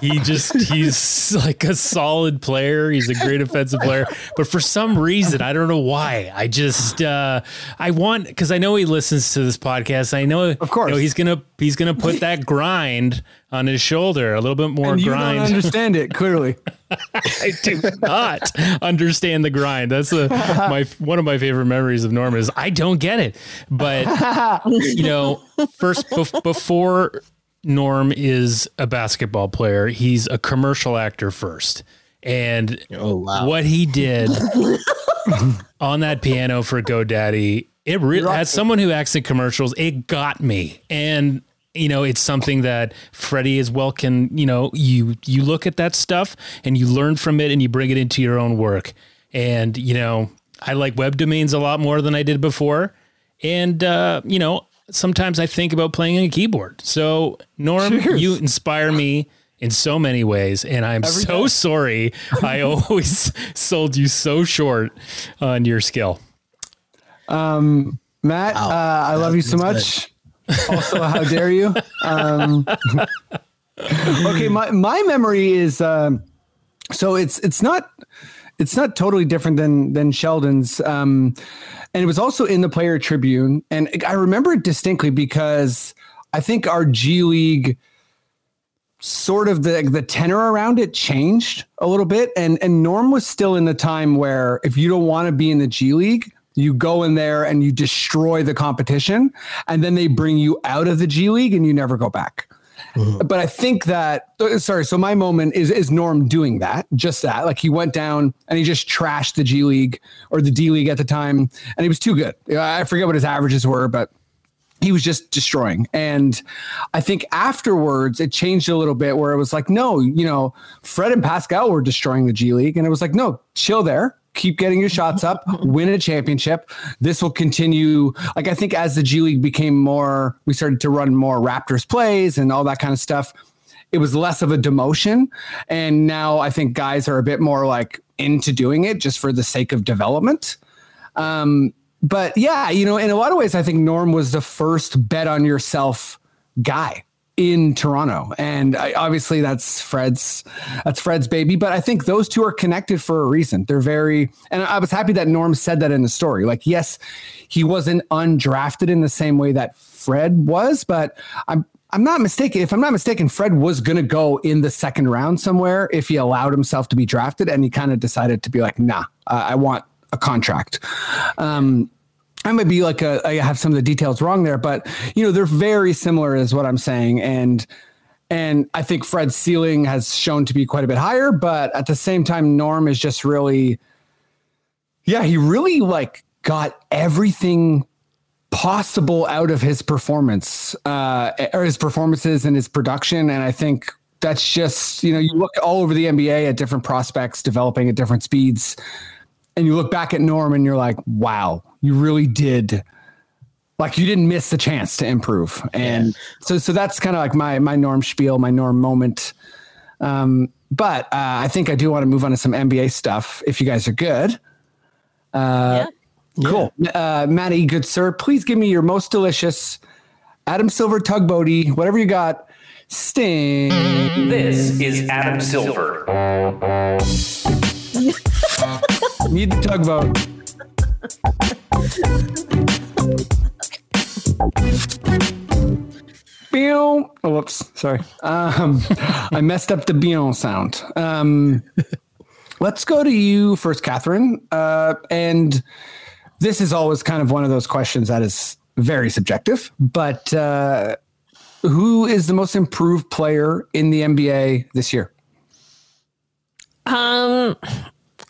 He just he's like a solid player. He's a great offensive player, but for some reason I don't know why. I just uh, I want because I know he listens to this podcast. I know of
course.
he's gonna he's gonna put that grind on his shoulder a little bit more
And you
grind.
don't understand it clearly.
I do not understand the grind. That's a, my one of my favorite memories of Norman is I don't get it. But you know, first bef- before Norm is a basketball player, he's a commercial actor first. And
Oh, wow.
what he did on that piano for GoDaddy, it really as someone who acts in commercials, it got me. And you know, it's something that Freddie as well can, you know, you you look at that stuff and you learn from it and you bring it into your own work. And, you know, I like web domains a lot more than I did before. And uh, you know, sometimes I think about playing on a keyboard. So Norm,
Cheers.
you inspire me in so many ways, and I'm so sorry. I always sold you so short on your skill.
Um, Matt,
Wow.
uh, I love you so much. also, how dare you? Um, okay, my my memory is um, so it's it's not it's not totally different than than Sheldon's, um, and it was also in the Player Tribune, and I remember it distinctly because I think our G League sort of the the tenor around it changed a little bit. And and norm was still in the time where if you don't want to be in the g league you go in there and you destroy the competition and then they bring you out of the g league and you never go back but i think that uh, sorry so my moment is is norm doing that just that like he went down and he just trashed the g league or the d league at the time and he was too good i forget what his averages were but he was just destroying. And I think afterwards it changed a little bit where it was like, no, you know, Fred and Pascal were destroying the G League. And it was like, no, chill there. Keep getting your shots up, win a championship. This will continue. Like, I think as the G League became more, we started to run more Raptors plays and all that kind of stuff. It was less of a demotion. And now I think guys are a bit more like into doing it just for the sake of development Um, but yeah, you know, in a lot of ways, I think Norm was the first bet on yourself guy in Toronto, and I, obviously that's Fred's that's Fred's baby. But I think those two are connected for a reason. They're very, and I was happy that Norm said that in the story. Like, yes, he wasn't undrafted in the same way that Fred was, but I'm. I'm not mistaken. If I'm not mistaken, Fred was going to go in the second round somewhere if he allowed himself to be drafted, and he kind of decided to be like, "Nah, uh, I want a contract." Um, I might be like a, I have some of the details wrong there, but you know they're very similar, is what I'm saying, and and I think Fred's ceiling has shown to be quite a bit higher, but at the same time, Norm is just really, yeah, he really like got everything possible out of his performance, uh, or his performances and his production, and I think that's just you know you look all over the NBA at different prospects developing at different speeds and you look back at Norm and you're like, wow, you really did. Like you didn't miss the chance to improve, and so so that's kind of like my my Norm spiel, my Norm moment. Um, but uh, I think I do want to move on to some NBA stuff if you guys are good.
yeah.
Cool, uh, Maddie, good sir. Please give me your most delicious Adam Silver tugboaty, whatever you got. Sting.
This is Adam Silver.
Need the tugboat. Beow. Oh, whoops. Sorry. Um, I messed up the Bion sound. Um, let's go to you first, Catherine. Uh, and this is always kind of one of those questions that is very subjective, but uh, who is the most improved player in the NBA this year?
Um,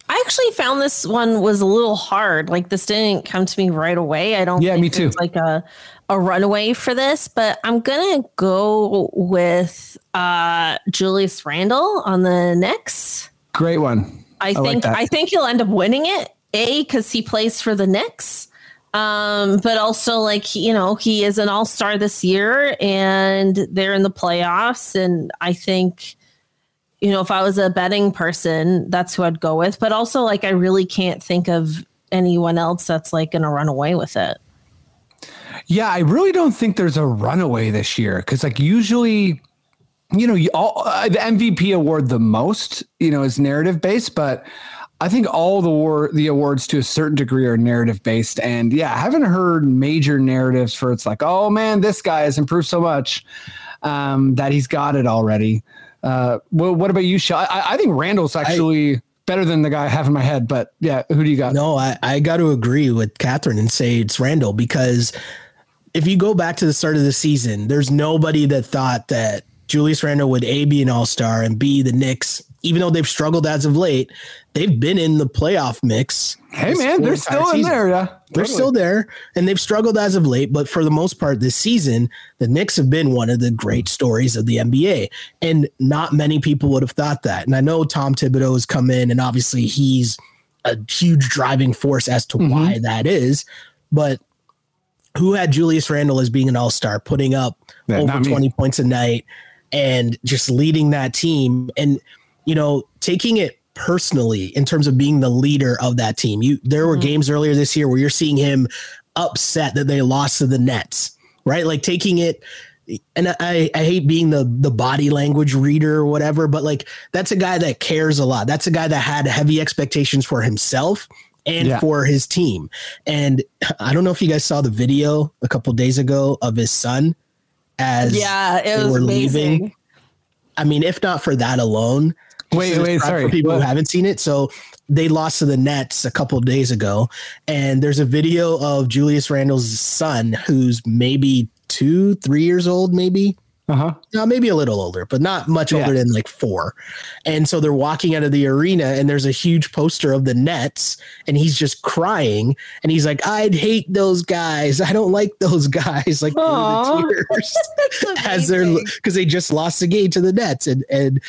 I actually found this one was a little hard. Like this didn't come to me right away. I don't.
Yeah,
think
me too.
Like a a runaway for this, but I'm gonna go with uh Julius Randle on the Knicks.
Great one.
I
like
think
that.
I think he'll end up winning it. A because he plays for the Knicks, um, but also like you know he is an All Star this year, and they're in the playoffs. And I think you know if I was a betting person, that's who I'd go with. But also like I really can't think of anyone else that's like going to run away with it.
Yeah, I really don't think there's a runaway this year because, like, usually, you know, you all uh, the MVP award the most, you know, is narrative based, but I think all the war the awards to a certain degree are narrative based. And yeah, I haven't heard major narratives for it's like, oh man, this guy has improved so much um, that he's got it already. Uh, well, what about you, Shai? I, I think Randle's actually better than the guy I have in my head, but yeah, who do you got?
No, I, I got to agree with Catherine and say it's Randle because if you go back to the start of the season, there's nobody that thought that Julius Randle would A, be an all star and B, the Knicks, even though they've struggled as of late, they've been in the playoff mix.
Hey man, they're still in
season.
there. Yeah,
They're
Totally.
still there and they've struggled as of late, but for the most part this season, the Knicks have been one of the great stories of the NBA. And not many people would have thought that. And I know Tom Thibodeau has come in and obviously he's a huge driving force as to mm-hmm. why that is. But who had Julius Randle as being an all-star, putting up
Yeah,
over 20 points a night and just leading that team and you know, taking it personally in terms of being the leader of that team. You there were mm-hmm. games earlier this year where you're seeing him upset that they lost to the Nets, right? Like taking it and I, I hate being the the body language reader or whatever, but like that's a guy that cares a lot. That's a guy that had heavy expectations for himself and
Yeah.
for his team. And I don't know if you guys saw the video a couple days ago of his son as
Yeah, it
they
was
were
amazing.
leaving. I mean, if not for that alone,
Wait,
just
wait,
for
sorry.
people
What?
who haven't seen it. So they lost to the Nets a couple of days ago, and there's a video of Julius Randle's son, who's maybe two, three years old, maybe.
Uh huh.
No, maybe a little older, but not much
Yeah.
older than like four. And so they're walking out of the arena, and there's a huge poster of the Nets, and he's just crying. And he's like, "I'd hate those guys. I don't like those guys." Like the tears as they're because they just lost the game to the Nets, and and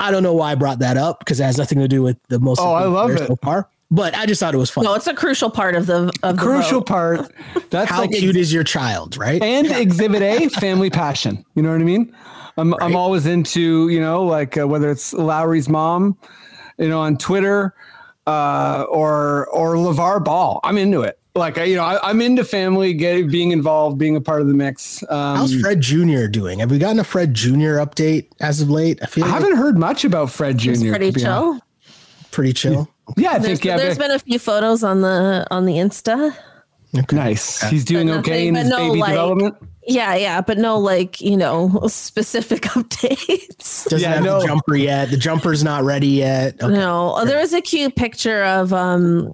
I don't know why I brought that up because it has nothing to do with the most.
Oh, I love it.
so far. But I just thought it was fun.
No, it's a crucial part of the of the
Crucial
vote.
part. That's
How
like
cute is your child, right?
and exhibit A, family passion. You know what I mean? I'm I'm always into you know like uh, whether it's Lowry's mom, you know, on Twitter, uh, or or LaVar Ball. I'm into it. Like I, you know, I, I'm into family, getting being involved, being a part of the mix. Um,
How's Fred Jr. doing? Have we gotten a Fred Jr. update as of late? I feel
I
like
haven't heard much about Fred Jr.
Pretty
to be honest.
chill.
pretty chill.
Yeah, I
There's,
think yeah,
there's
but-
been a few photos on the on the Insta. Okay.
nice. He's doing
But
okay
nothing-
in his
no,
baby
like-
development.
Yeah, yeah, but no like you know specific updates.
Doesn't
Yeah,
have
no.
the jumper yet. The jumper's not ready yet. Okay.
No, oh, there was a cute picture of um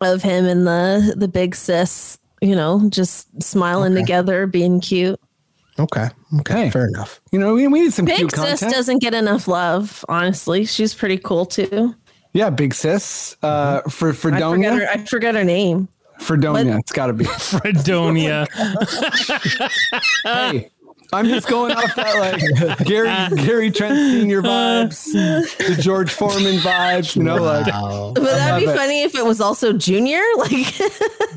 of him and the the big sis. You know, just smiling
Okay.
together, being cute.
Okay. Okay. Fair enough.
You know, we, we need some cute.
Big
cute
sis
content.
doesn't get enough love. Honestly, she's pretty cool too.
yeah, big sis. Uh, for for
I forget her.
Donia,
I forget her name.
Fredonia,
What?
it's got to be.
Fredonia.
hey, I'm just going off that like Gary Gary Trent Senior vibes, the George Foreman vibes. You know, like
Wow.
But that'd be
it.
funny if it was also Junior, like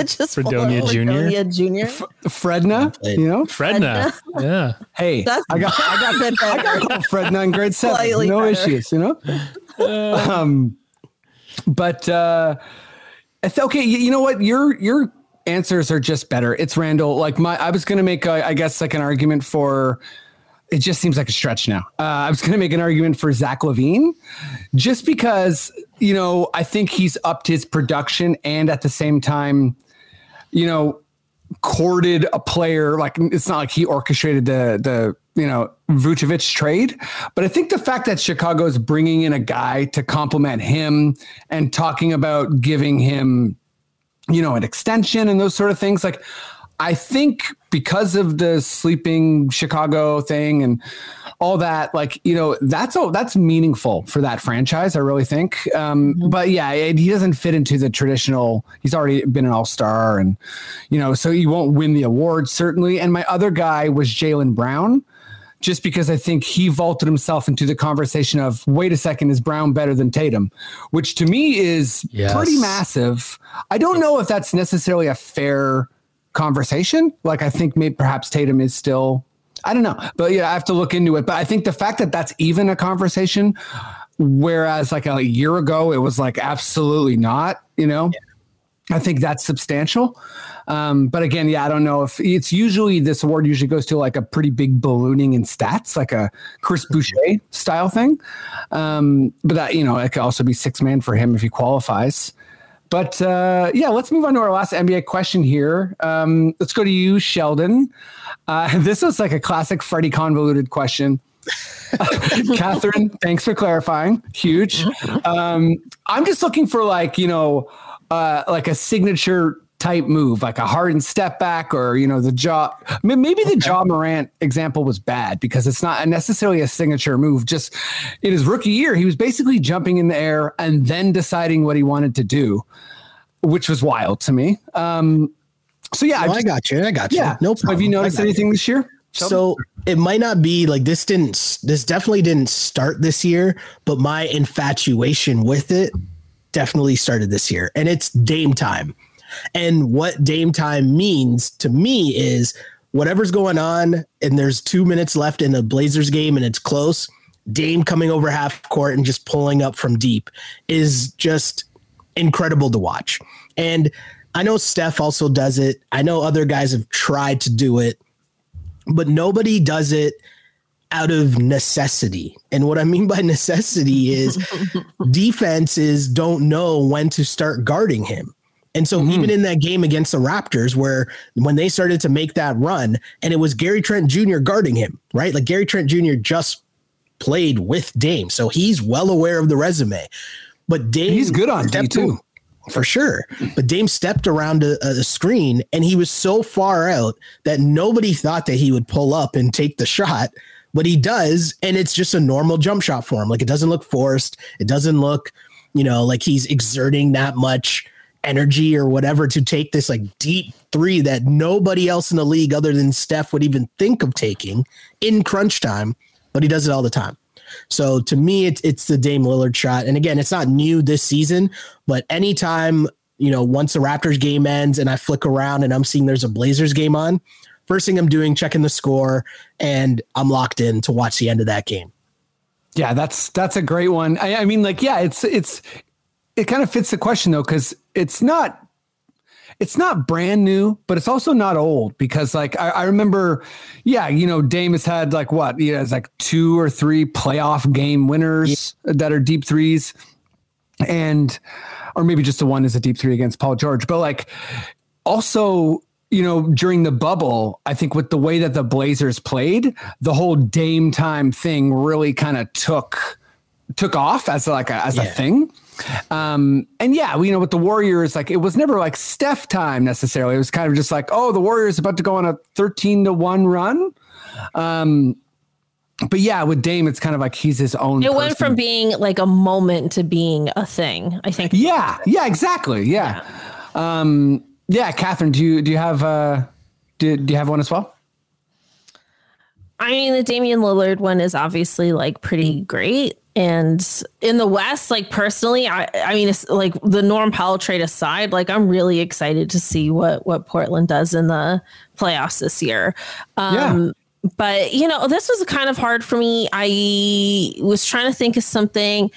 just
Fredonia
of
Jr.?
Fredonia Junior.
Fredna. You know,
Fredna. Yeah.
hey,
That's
I got I got I got called Fredna in grade seven.
Slightly
no
better.
issues. You know, um, but uh, it's okay. You, you know what? Your your answers are just better. It's Randle. Like my, I was gonna make, a, I guess, like an argument for. It just seems like a stretch now. Uh, I was going to make an argument for Zach LaVine, just because you know I think he's upped his production and at the same time, you know, courted a player. Like it's not like he orchestrated the the you know Vucevic trade, but I think the fact that Chicago is bringing in a guy to complement him and talking about giving him, you know, an extension and those sort of things, like. I think because of the sleeping Chicago thing and all that, like you know, that's all that's meaningful for that franchise. I really think. Um, But yeah, it, he doesn't fit into the traditional. He's already been an All Star, and you know, so he won't win the award certainly. And my other guy was Jaylen Brown. Just because I think he vaulted himself into the conversation of, wait a second, is Brown better than Tatum? Which to me is
Yes.
pretty massive. I don't know if that's necessarily a fair conversation. Like I think maybe perhaps Tatum is still I don't know. But yeah, I have to look into it. But I think the fact that that's even a conversation whereas like a year ago it was like absolutely not, you know. I think that's substantial. Um, but again, yeah, I don't know if it's usually this award usually goes to like a pretty big ballooning in stats, like a Chris Boucher style thing. Um, but that, you know, it could also be six man for him if he qualifies. But uh, yeah, let's move on to our last NBA question here. Um, let's go to you, Sheldon. Uh, this was like a classic Freddie convoluted question. Catherine, thanks for clarifying. Huge. Um, I'm just looking for like, you know, uh, like a signature type move, like a hardened step back or, you know, the Ja. I mean, maybe the Ja Morant example was bad because it's not necessarily a signature move. Just in his rookie year, he was basically jumping in the air and then deciding what he wanted to do, which was wild to me. Um, so yeah,
No,
I
I got you. I got you.
yeah.
No
problem. have you noticed
got you.
anything this year?
So it might not be like this didn't this definitely didn't start this year, but my infatuation with it definitely started this year. And it's Dame time. And what Dame time means to me is whatever's going on and there's 2 minutes left in a Blazers game and it's close, Dame coming over half court and just pulling up from deep is just incredible to watch. And I know Steph also does it. I know other guys have tried to do it but nobody does it out of necessity. And what I mean by necessity is defenses don't know when to start guarding him. And so mm-hmm. even in that game against the Raptors, where when they started to make that run, and it was Gary Trent Jr. guarding him, right? Like Gary Trent Jr. just played with Dame, so he's well aware of the resume. But Dame,
He's good on D too.
for sure. But Dame stepped around a, a screen and he was so far out that nobody thought that he would pull up and take the shot. But he does, and it's just a normal jump shot for him. Like it doesn't look forced. It doesn't look, you know, like he's exerting that much energy or whatever to take this like deep three that nobody else in the league other than Steph would even think of taking in crunch time. But he does it all the time. So to me, it's it's the Dame Lillard shot. And again, it's not new this season, but anytime, you know, once the Raptors game ends and I flick around and I'm seeing there's a Blazers game on, first thing I'm doing, checking the score, and I'm locked in to watch the end of that game.
Yeah, that's that's a great one. I, I mean, like, yeah, it's it's it kind of fits the question though, because it's not it's not brand new, but it's also not old because like I, I remember, yeah, you know, Dame has had like what, you know, it's like two or three playoff game winners that are deep threes. And or maybe just the one is a deep three against Paul George. But like also, you know, during the bubble, I think with the way that the Blazers played, the whole Dame time thing really kind of took took off as like a, as a thing. Um, and yeah, you know, with the Warriors, like it was never like Steph time necessarily. It was kind of just like, oh, the Warriors about to go on a 13 to 1 run. Um, but yeah, with Dame, it's kind of like he's his own.
It went from being like a moment to being a thing. I think.
Yeah, yeah, exactly. Yeah. Um, yeah, Catherine, do you do you have uh do, do you have one as well?
I mean, the Damian Lillard one is obviously like pretty great. And in the West, like personally, I I mean, it's like the Norm Powell trade aside, like I'm really excited to see what what Portland does in the playoffs this year. Um, But you know, this was kind of hard for me. I was trying to think of something.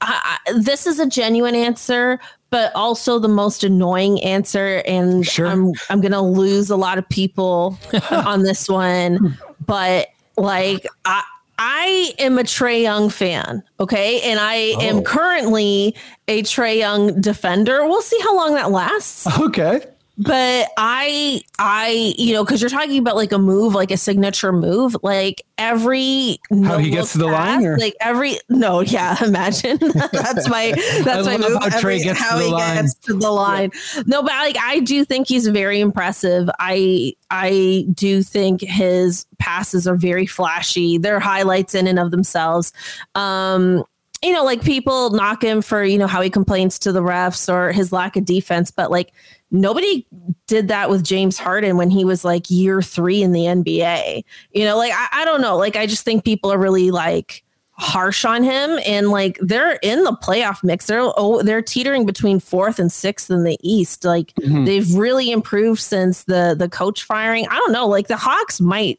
I, I, this is a genuine answer, but also the most annoying answer, and
Sure.
I'm I'm gonna lose a lot of people on this one. But like I I am a Trae Young fan, okay, and I
Oh.
am currently a Trae Young defender. We'll see how long that lasts.
Okay.
But I, I, you know, because you're talking about like a move, like a signature move, like every
How he gets to the line, or?
like every no, yeah, imagine that's my that's my move.
how
every-
gets
how he
line.
gets to the line. No, but like I do think he's very impressive. I I do think his passes are very flashy. They're highlights in and of themselves. Um, you know, like people knock him for, you know, how he complains to the refs or his lack of defense, but like nobody did that with James Harden when he was like year three in the NBA. You know, like I, I don't know. Like I just think people are really like harsh on him and like they're in the playoff mix. They're oh they're teetering between fourth and sixth in the East. Like
Mhm.
they've really improved since the the coach firing. I don't know. Like the Hawks might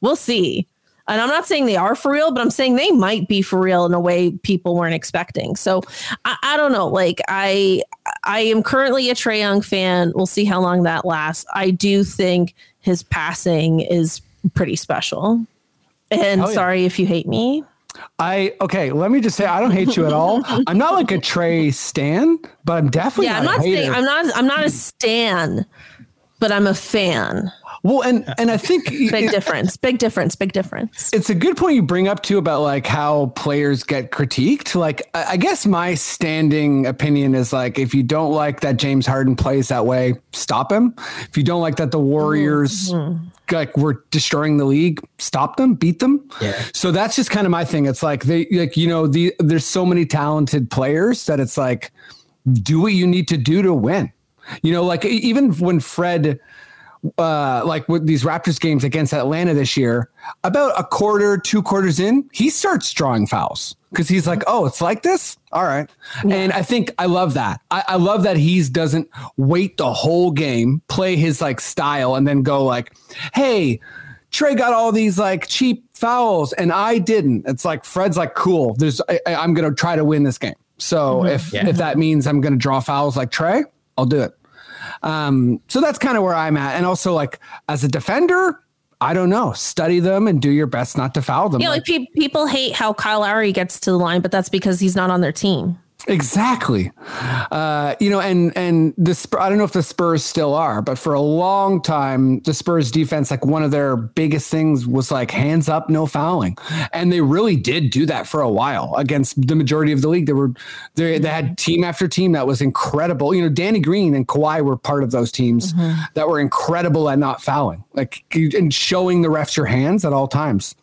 we'll see. And I'm not saying they are for real, but I'm saying they might be for real in a way people weren't expecting. So I, I don't know. Like I I am currently a Trae Young fan. We'll see how long that lasts. I do think his passing is pretty special. And
Oh, yeah.
sorry if you hate me.
I okay. Let me just say, I don't hate you at all. I'm not like a Trae stan, but I'm definitely
yeah, I'm
not.
not
a
saying I'm not I'm not a stan, but I'm a fan.
Well, and and I think
Big difference. Big difference. Big difference.
it's a good point you bring up too about like how players get critiqued. Like, I I guess my standing opinion is like, if you don't like that James Harden plays that way, stop him. If you don't like that the Warriors mm-hmm. like were destroying the league, stop them, beat them.
Yeah.
So that's just kind of my thing. It's like they like you know the there's so many talented players that it's like do what you need to do to win. You know, like even when Fred uh, like with these Raptors games against Atlanta this year, about a quarter, two quarters in, he starts drawing fouls because he's like, "Oh, it's like this, all right." And I think I love that. I, I love that he's doesn't wait the whole game, play his like style, and then go like, "Hey, Trae got all these like cheap fouls, and I didn't." It's like Fred's like, "Cool, there's I, I- I'm gonna try to win this game." So if if that means I'm gonna draw fouls like Trae, I'll do it. Um, so that's kind of where I'm at. And also, like as a defender, I don't know, study them and do your best not to foul them.
Yeah, like pe- people hate how Kyle Lowry gets to the line, but that's because he's not on their team.
Exactly. Uh, you know, and and the Spur, I don't know if the Spurs still are, but for a long time, the Spurs defense, like one of their biggest things was like hands up, no fouling, and they really did do that for a while against the majority of the league. They were they they had team after team that was incredible. You know, Danny Green and Kawhi were part of those teams that were incredible at not fouling, like and showing the refs your hands at all times.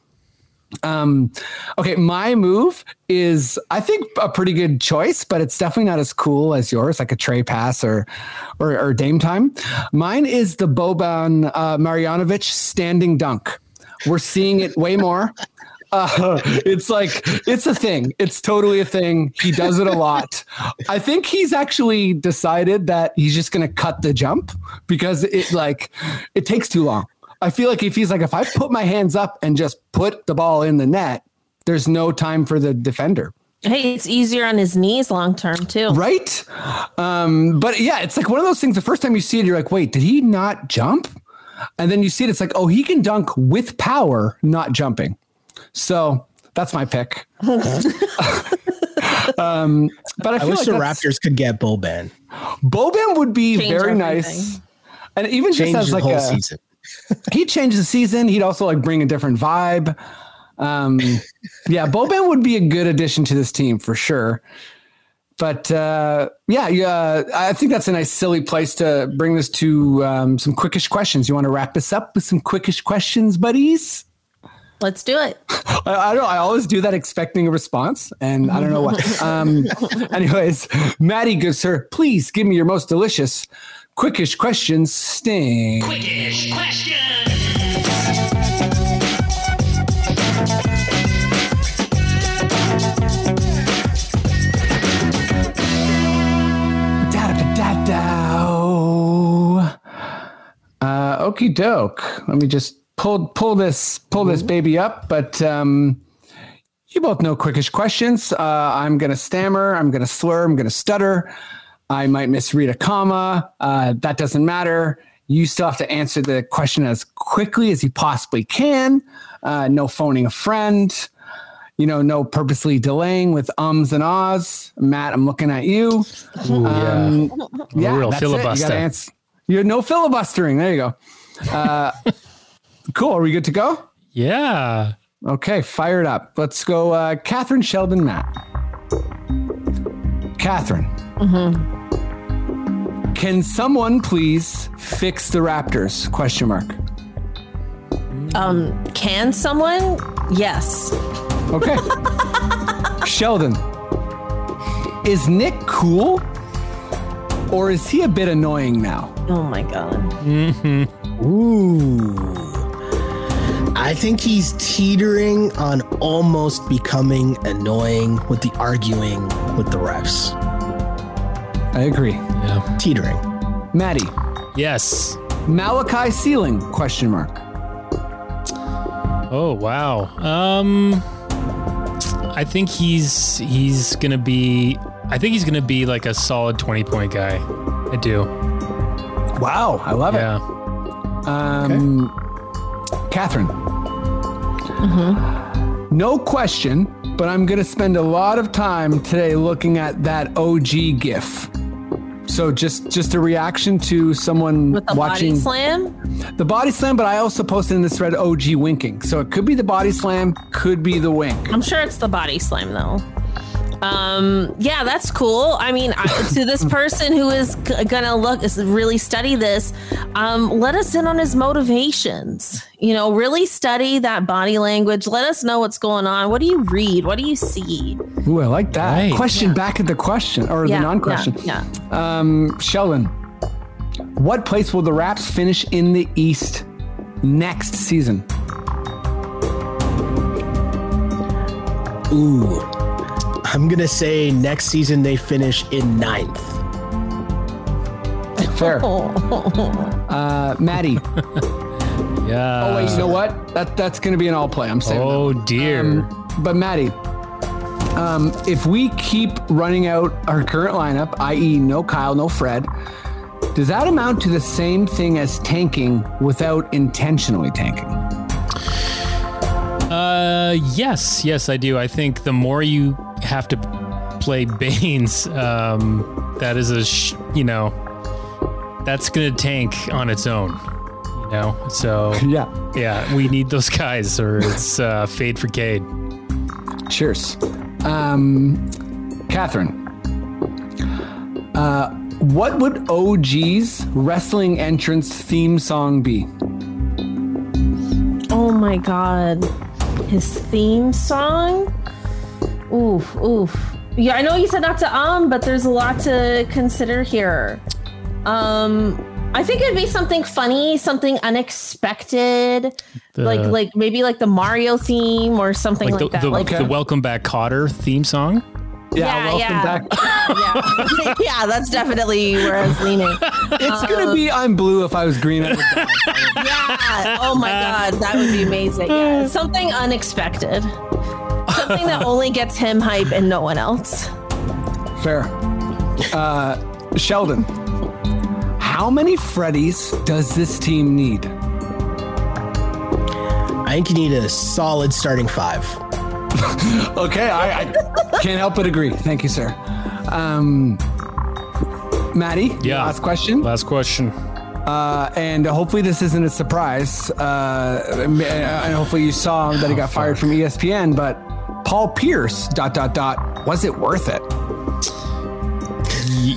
Um, okay, my move is I think a pretty good choice, but it's definitely not as cool as yours, like a Trae pass or or, or Dame time. Mine is the Boban uh, Marjanovic standing dunk. We're seeing it way more. Uh, it's like it's a thing. It's totally a thing. He does it a lot. I think he's actually decided that he's just going to cut the jump because it like it takes too long. I feel like if he's like if I put my hands up and just put the ball in the net, there's no time for the defender.
Hey, it's easier on his knees long term too.
Right? Um, but yeah, it's like one of those things. The first time you see it, you're like, wait, did he not jump? And then you see it, it's like, oh, he can dunk with power, not jumping. So that's my pick. um, but I
I
feel
wish
like
the Raptors could get Boban.
Boban would be
Change
very
everything.
nice. And even just
Change
as like
whole
a,
season.
He'd change the season. He'd also like bring a different vibe. Um, yeah, Boban would be a good addition to this team for sure. But uh, yeah, yeah, I think that's a nice silly place to bring this to um, some quickish questions. You want to wrap this up with some quickish questions, buddies?
Let's do it.
I, I don't. I always do that expecting a response, and I don't know what. Um, anyways, Maddie, good sir, please give me your most delicious quickish questions. Sting.
Quickish question.
Da da da da. Uh, okie doke. Let me just pull pull this pull this baby up. But um, you both know quickish questions. Uh, I'm gonna stammer. I'm gonna slur. I'm gonna stutter. I might misread a comma. Uh, that doesn't matter. You still have to answer the question as quickly as you possibly can. Uh, no phoning a friend. You know, no purposely delaying with ums and ahs. Matt, I'm looking at you.
Ooh, yeah.
Um, yeah,
real
that's it. You
filibuster.
gotta. You had no filibustering. There you go. Uh, cool. Are we good to go?
Yeah.
Okay, fired up. Let's go. Uh, Catherine Sheldon Matt. Catherine. Can someone please fix the Raptors? Question mark.
Um, can someone? Yes.
Okay. Sheldon. Is Nick cool? Or is he a bit annoying now?
Oh my god.
Ooh. I think he's teetering on almost becoming annoying with the arguing with the refs.
I agree.
Yeah.
Teetering.
Maddie.
Yes.
Malachi ceiling? Question mark.
Oh wow. Um I think he's he's gonna be I think he's gonna be like a solid 20 point guy. I do.
Wow, I love
Yeah.
it. Um, Catherine. No question, but I'm going to spend a lot of time today looking at that OG GIF. So just just a reaction to someone
With the
watching
body slam?
the body slam, but I also posted in this thread OG winking. So it could be the body slam, could be the wink.
I'm sure it's the body slam though. Um, yeah, that's cool. I mean, I, to this person who is g- gonna look is really study this, um, let us in on his motivations. You know, really study that body language. Let us know what's going on. What do you read? What do you see?
Ooh, I like that.
Right.
Question back at the question or
Yeah,
the non-question.
Yeah,
Um, Sheldon, what place will the Raps finish in the East next season?
Ooh. I'm going to say next season they finish in ninth.
Fair. Uh, Maddie.
Yeah.
Oh wait, you know what? That that's gonna be an all play. I'm saying.
Oh dear.
Um, but Maddie, um, if we keep running out our current lineup, i.e., no Kyle, no Fred, does that amount to the same thing as tanking without intentionally tanking?
Uh, yes, yes, I do. I think the more you have to play Baynes, um, that is a, sh- you know, that's gonna tank on its own. You know, so
Yeah.
yeah, we need those guys, or it's uh, fade for Cade.
Cheers. Um, Catherine. Uh, what would OG's wrestling entrance theme song be?
Oh my god. His theme song? Oof, oof. Yeah, I know you said not to um, but there's a lot to consider here. Um I think it'd be something funny, something unexpected.
The-
like like maybe like the Mario theme or something
Like
like,
the,
that.
the,
like
the Welcome Back Kotter theme song.
Yeah,
welcome
yeah.
back.
yeah. yeah, that's definitely where I was leaning.
It's gonna be I'm blue if I was green. I would die.
Yeah. Oh my god, that would be amazing. Yeah. Something unexpected. Something that only gets him hype and no one else.
Fair. Uh, Sheldon, how many Freddies does this team need?
I think you need a solid starting five.
Okay, I, I can't help but agree. Thank you, sir. Um, Maddie,
Yeah.
last question.
Last question.
Uh, and hopefully this isn't a surprise. Uh, and hopefully you saw that he got fired from ESPN. But Paul Pierce, dot dot dot, was it worth it?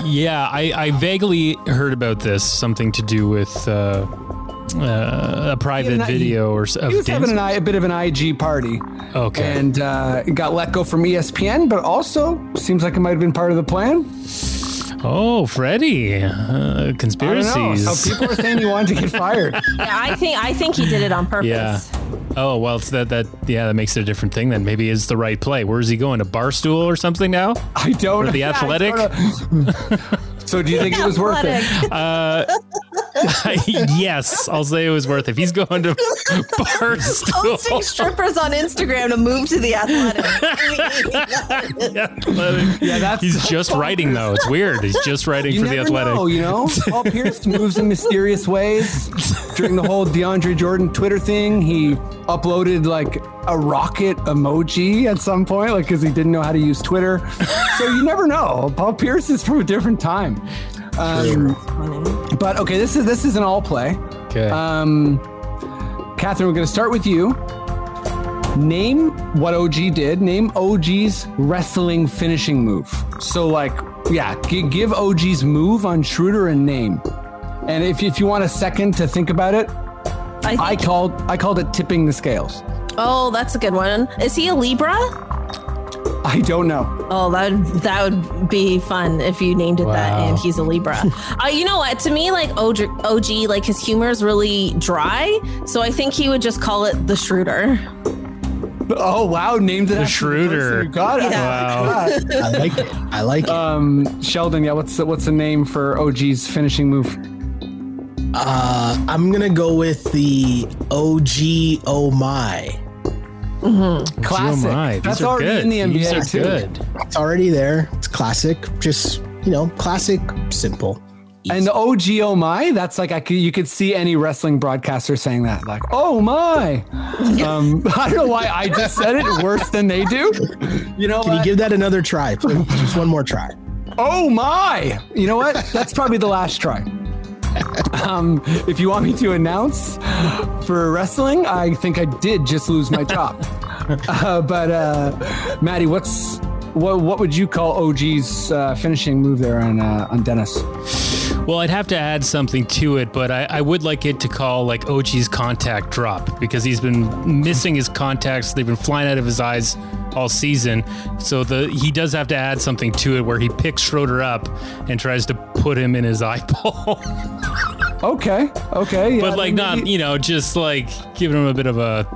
Yeah, I, I vaguely heard about this. Something to do with uh, uh, a private
an-
video or s- of
He was having
Dan's-
an, I- a bit of an IG party.
Okay.
And uh, got let go from ESPN, but also seems like it might have been part of the plan.
Oh, Freddie, uh,
I don't
conspiracies.
know. Some people are saying he wanted to get fired.
Yeah, I think I think he did it on purpose.
yeah. Oh well, it's that that yeah that makes it a different thing. Then maybe it's the right play. Where is he going? A barstool or something now?
I don't.
Or the
Yeah, I
athletic?
sorta- so do you think it was worth it?
Athletic.
yes, I'll say it was worth. it. If he's going to
Posting strippers on Instagram to move to the athletic.
athletic.
Yeah, that's
he's just writing though. It's weird. He's just writing
You
for the
never
athletic.
know, you know. Paul Pierce moves in mysterious ways. During the whole DeAndre Jordan Twitter thing, he uploaded like a rocket emoji at some point, like because he didn't know how to use Twitter. So you never know. Paul Pierce is from a different time. Um, But okay, this is this is an all play.
Okay.
Um, Catherine, we're going to start with you. Name what OG did. Name OG's wrestling finishing move. So, like, yeah, g- give OG's move on Schroeder a name. And if, if you want a second to think about it,
I think,
I called I called it tipping the scales.
oh, that's a good one. Is he a Libra?
I don't know.
Oh, that would, that would be fun if you named it that
Wow.
and he's a Libra. uh, you know what? To me, like OG, OG, like his humor is really dry. So I think he would just call it the Schroeder.
Oh wow, named it
The
after
Schroeder.
got it.
Wow.
I like it. I like it.
Um, Sheldon, yeah, what's the, what's the name for OG's finishing move?
Uh, I'm gonna go with the OG Oh My.
Classic.
Oh my, these
That's
are
already
good.
in the NBA
These are
too.
good.
It's already there. It's classic. Just you know, classic, simple.
And the OG oh my, that's like I could you could see any wrestling broadcaster saying that, like, oh my. Um, I don't know why I just said it worse than they do. You know
Can you give that another try? please? Just one more try.
oh my. You know what? That's probably the last try. Um, if you want me to announce for wrestling, I think I did just lose my job. Uh, but uh, Maddie, what's what? What would you call OG's uh, finishing move there on uh, on Dennis?
Well, I'd have to add something to it, but I, I would like it to call like OG's contact drop because he's been missing his contacts. They've been flying out of his eyes all season. So the he does have to add something to it where he picks Schroeder up and tries to put him in his eyeball.
Okay, okay, yeah,
but like not,
maybe-
you know, just like giving him a bit of a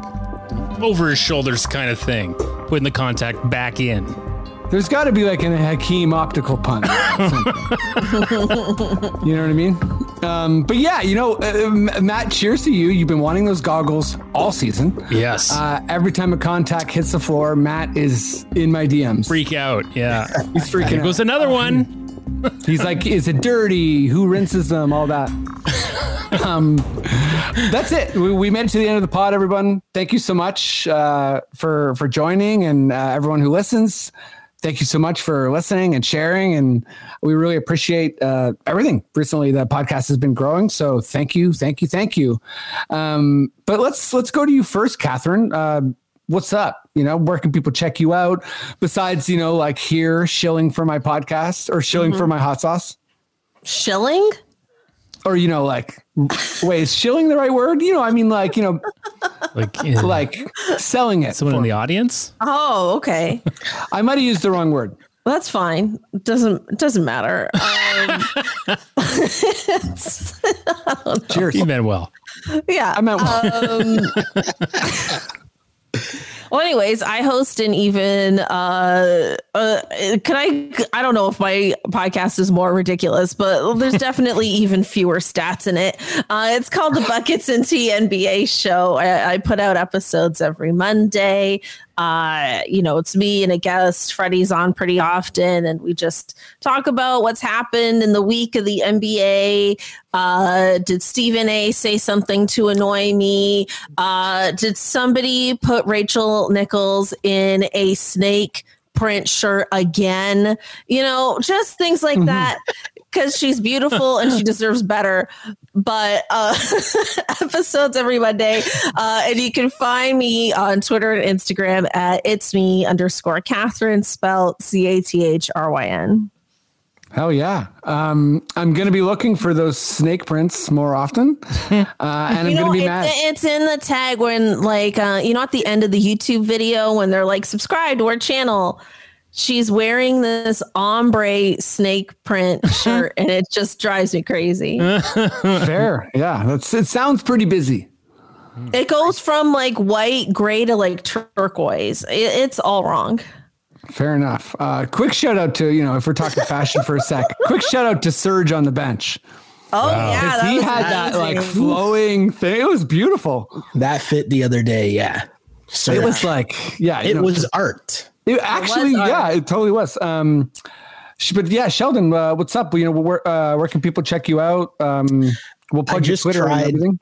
over his shoulders kind of thing, putting the contact back in.
There's got to be like an Hakeem optical punch. you know what I mean? Um, but yeah, you know, uh, Matt, cheers to you. You've been wanting those goggles all season.
Yes.
Uh, every time a contact hits the floor, Matt is in my DMs.
Freak out. Yeah.
He's freaking
Here
out.
goes another one.
He's like, is it dirty? Who rinses them? All that. um, that's it. We, we made it to the end of the pod, everyone. Thank you so much uh, for for joining, and uh, everyone who listens. Thank you so much for listening and sharing, and we really appreciate uh, everything. Recently, the podcast has been growing, so thank you, thank you, thank you. Um, but let's let's go to you first, Cathryn. Uh, what's up? You know, where can people check you out besides you know like here shilling for my podcast or shilling for my hot sauce?
Shilling?
Or you know like wait is shilling the right word you know i mean like you know
Like, yeah.
like selling it
someone in
for-
the audience.
Oh, okay.
i might have used the wrong word
That's fine. Doesn't doesn't matter. Um,
cheers
You meant well.
yeah.
i meant
Um, well, anyways, I host an even. Uh, uh, can I? I don't know if my podcast is more ridiculous, but there's definitely even fewer stats in it. Uh, it's called the Buckets and Tea NBA Show. I, I put out episodes every Monday. Uh, you know, it's me and a guest. Freddie's on pretty often, and we just talk about what's happened in the week of the NBA. Uh, did Stephen A say something to annoy me? Uh, did somebody put Rachel Nichols in a snake print shirt again? You know, just things like that. Because she's beautiful and she deserves better. But uh, episodes every Monday. Uh, and you can find me on Twitter and Instagram at it's me underscore Cathryn, spelled C A T H R Y N.
hell yeah um i'm gonna be looking for those snake prints more often uh and i'm gonna be
it-
mad
it's in the tag when, like, uh, you know, at the end of the YouTube video when they're like, subscribe to our channel. She's wearing this ombre snake print shirt, and it just drives me crazy.
fair yeah that's it sounds pretty busy
it goes from like white, gray to like turquoise. It, it's all wrong.
fair enough uh quick shout out to you know if we're talking fashion for a sec quick shout out to Serge on the bench
Oh yeah,
'Cause
that
he
was
had that like flowing thing it was beautiful
That fit the other day. Yeah. So
it was like yeah you
it
know,
was art.
It actually,
art.
yeah, it totally was. Um, but yeah, Sheldon, uh, what's up? You know, where uh, where can people check you out? Um, we'll plug your
just
Twitter and everything.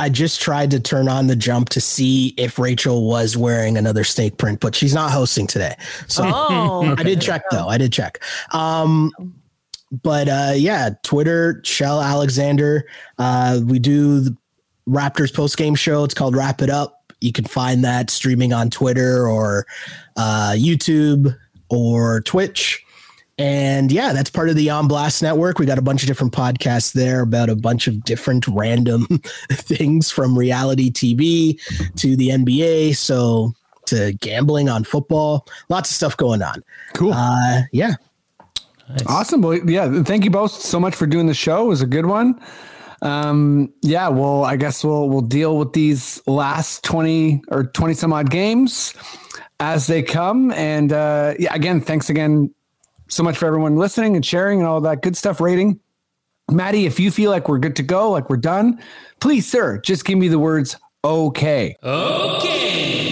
I just tried to turn on the jump to see if Rachel was wearing another snake print, but she's not hosting today. So
Oh,
I did check though. I did check. Um, but uh, yeah, Twitter, Shell Alexander. Uh, we do the Raptors post game show. It's called Wrap It Up. You can find that streaming on Twitter or uh, YouTube or Twitch. And yeah, that's part of the On Blast Network. We got a bunch of different podcasts there about a bunch of different random things from reality TV to the NBA. So to gambling on football, lots of stuff going on.
Cool.
Uh, yeah.
Awesome. Well, yeah. Thank you both so much for doing the show. It was a good one. Um, yeah. Well, I guess we'll we'll deal with these last twenty or twenty some odd games as they come. And uh, yeah, again, thanks again so much for everyone listening and sharing and all that good stuff. Rating, Maddie. If you feel like we're good to go, like we're done, please, sir, just give me the words "okay."
Okay.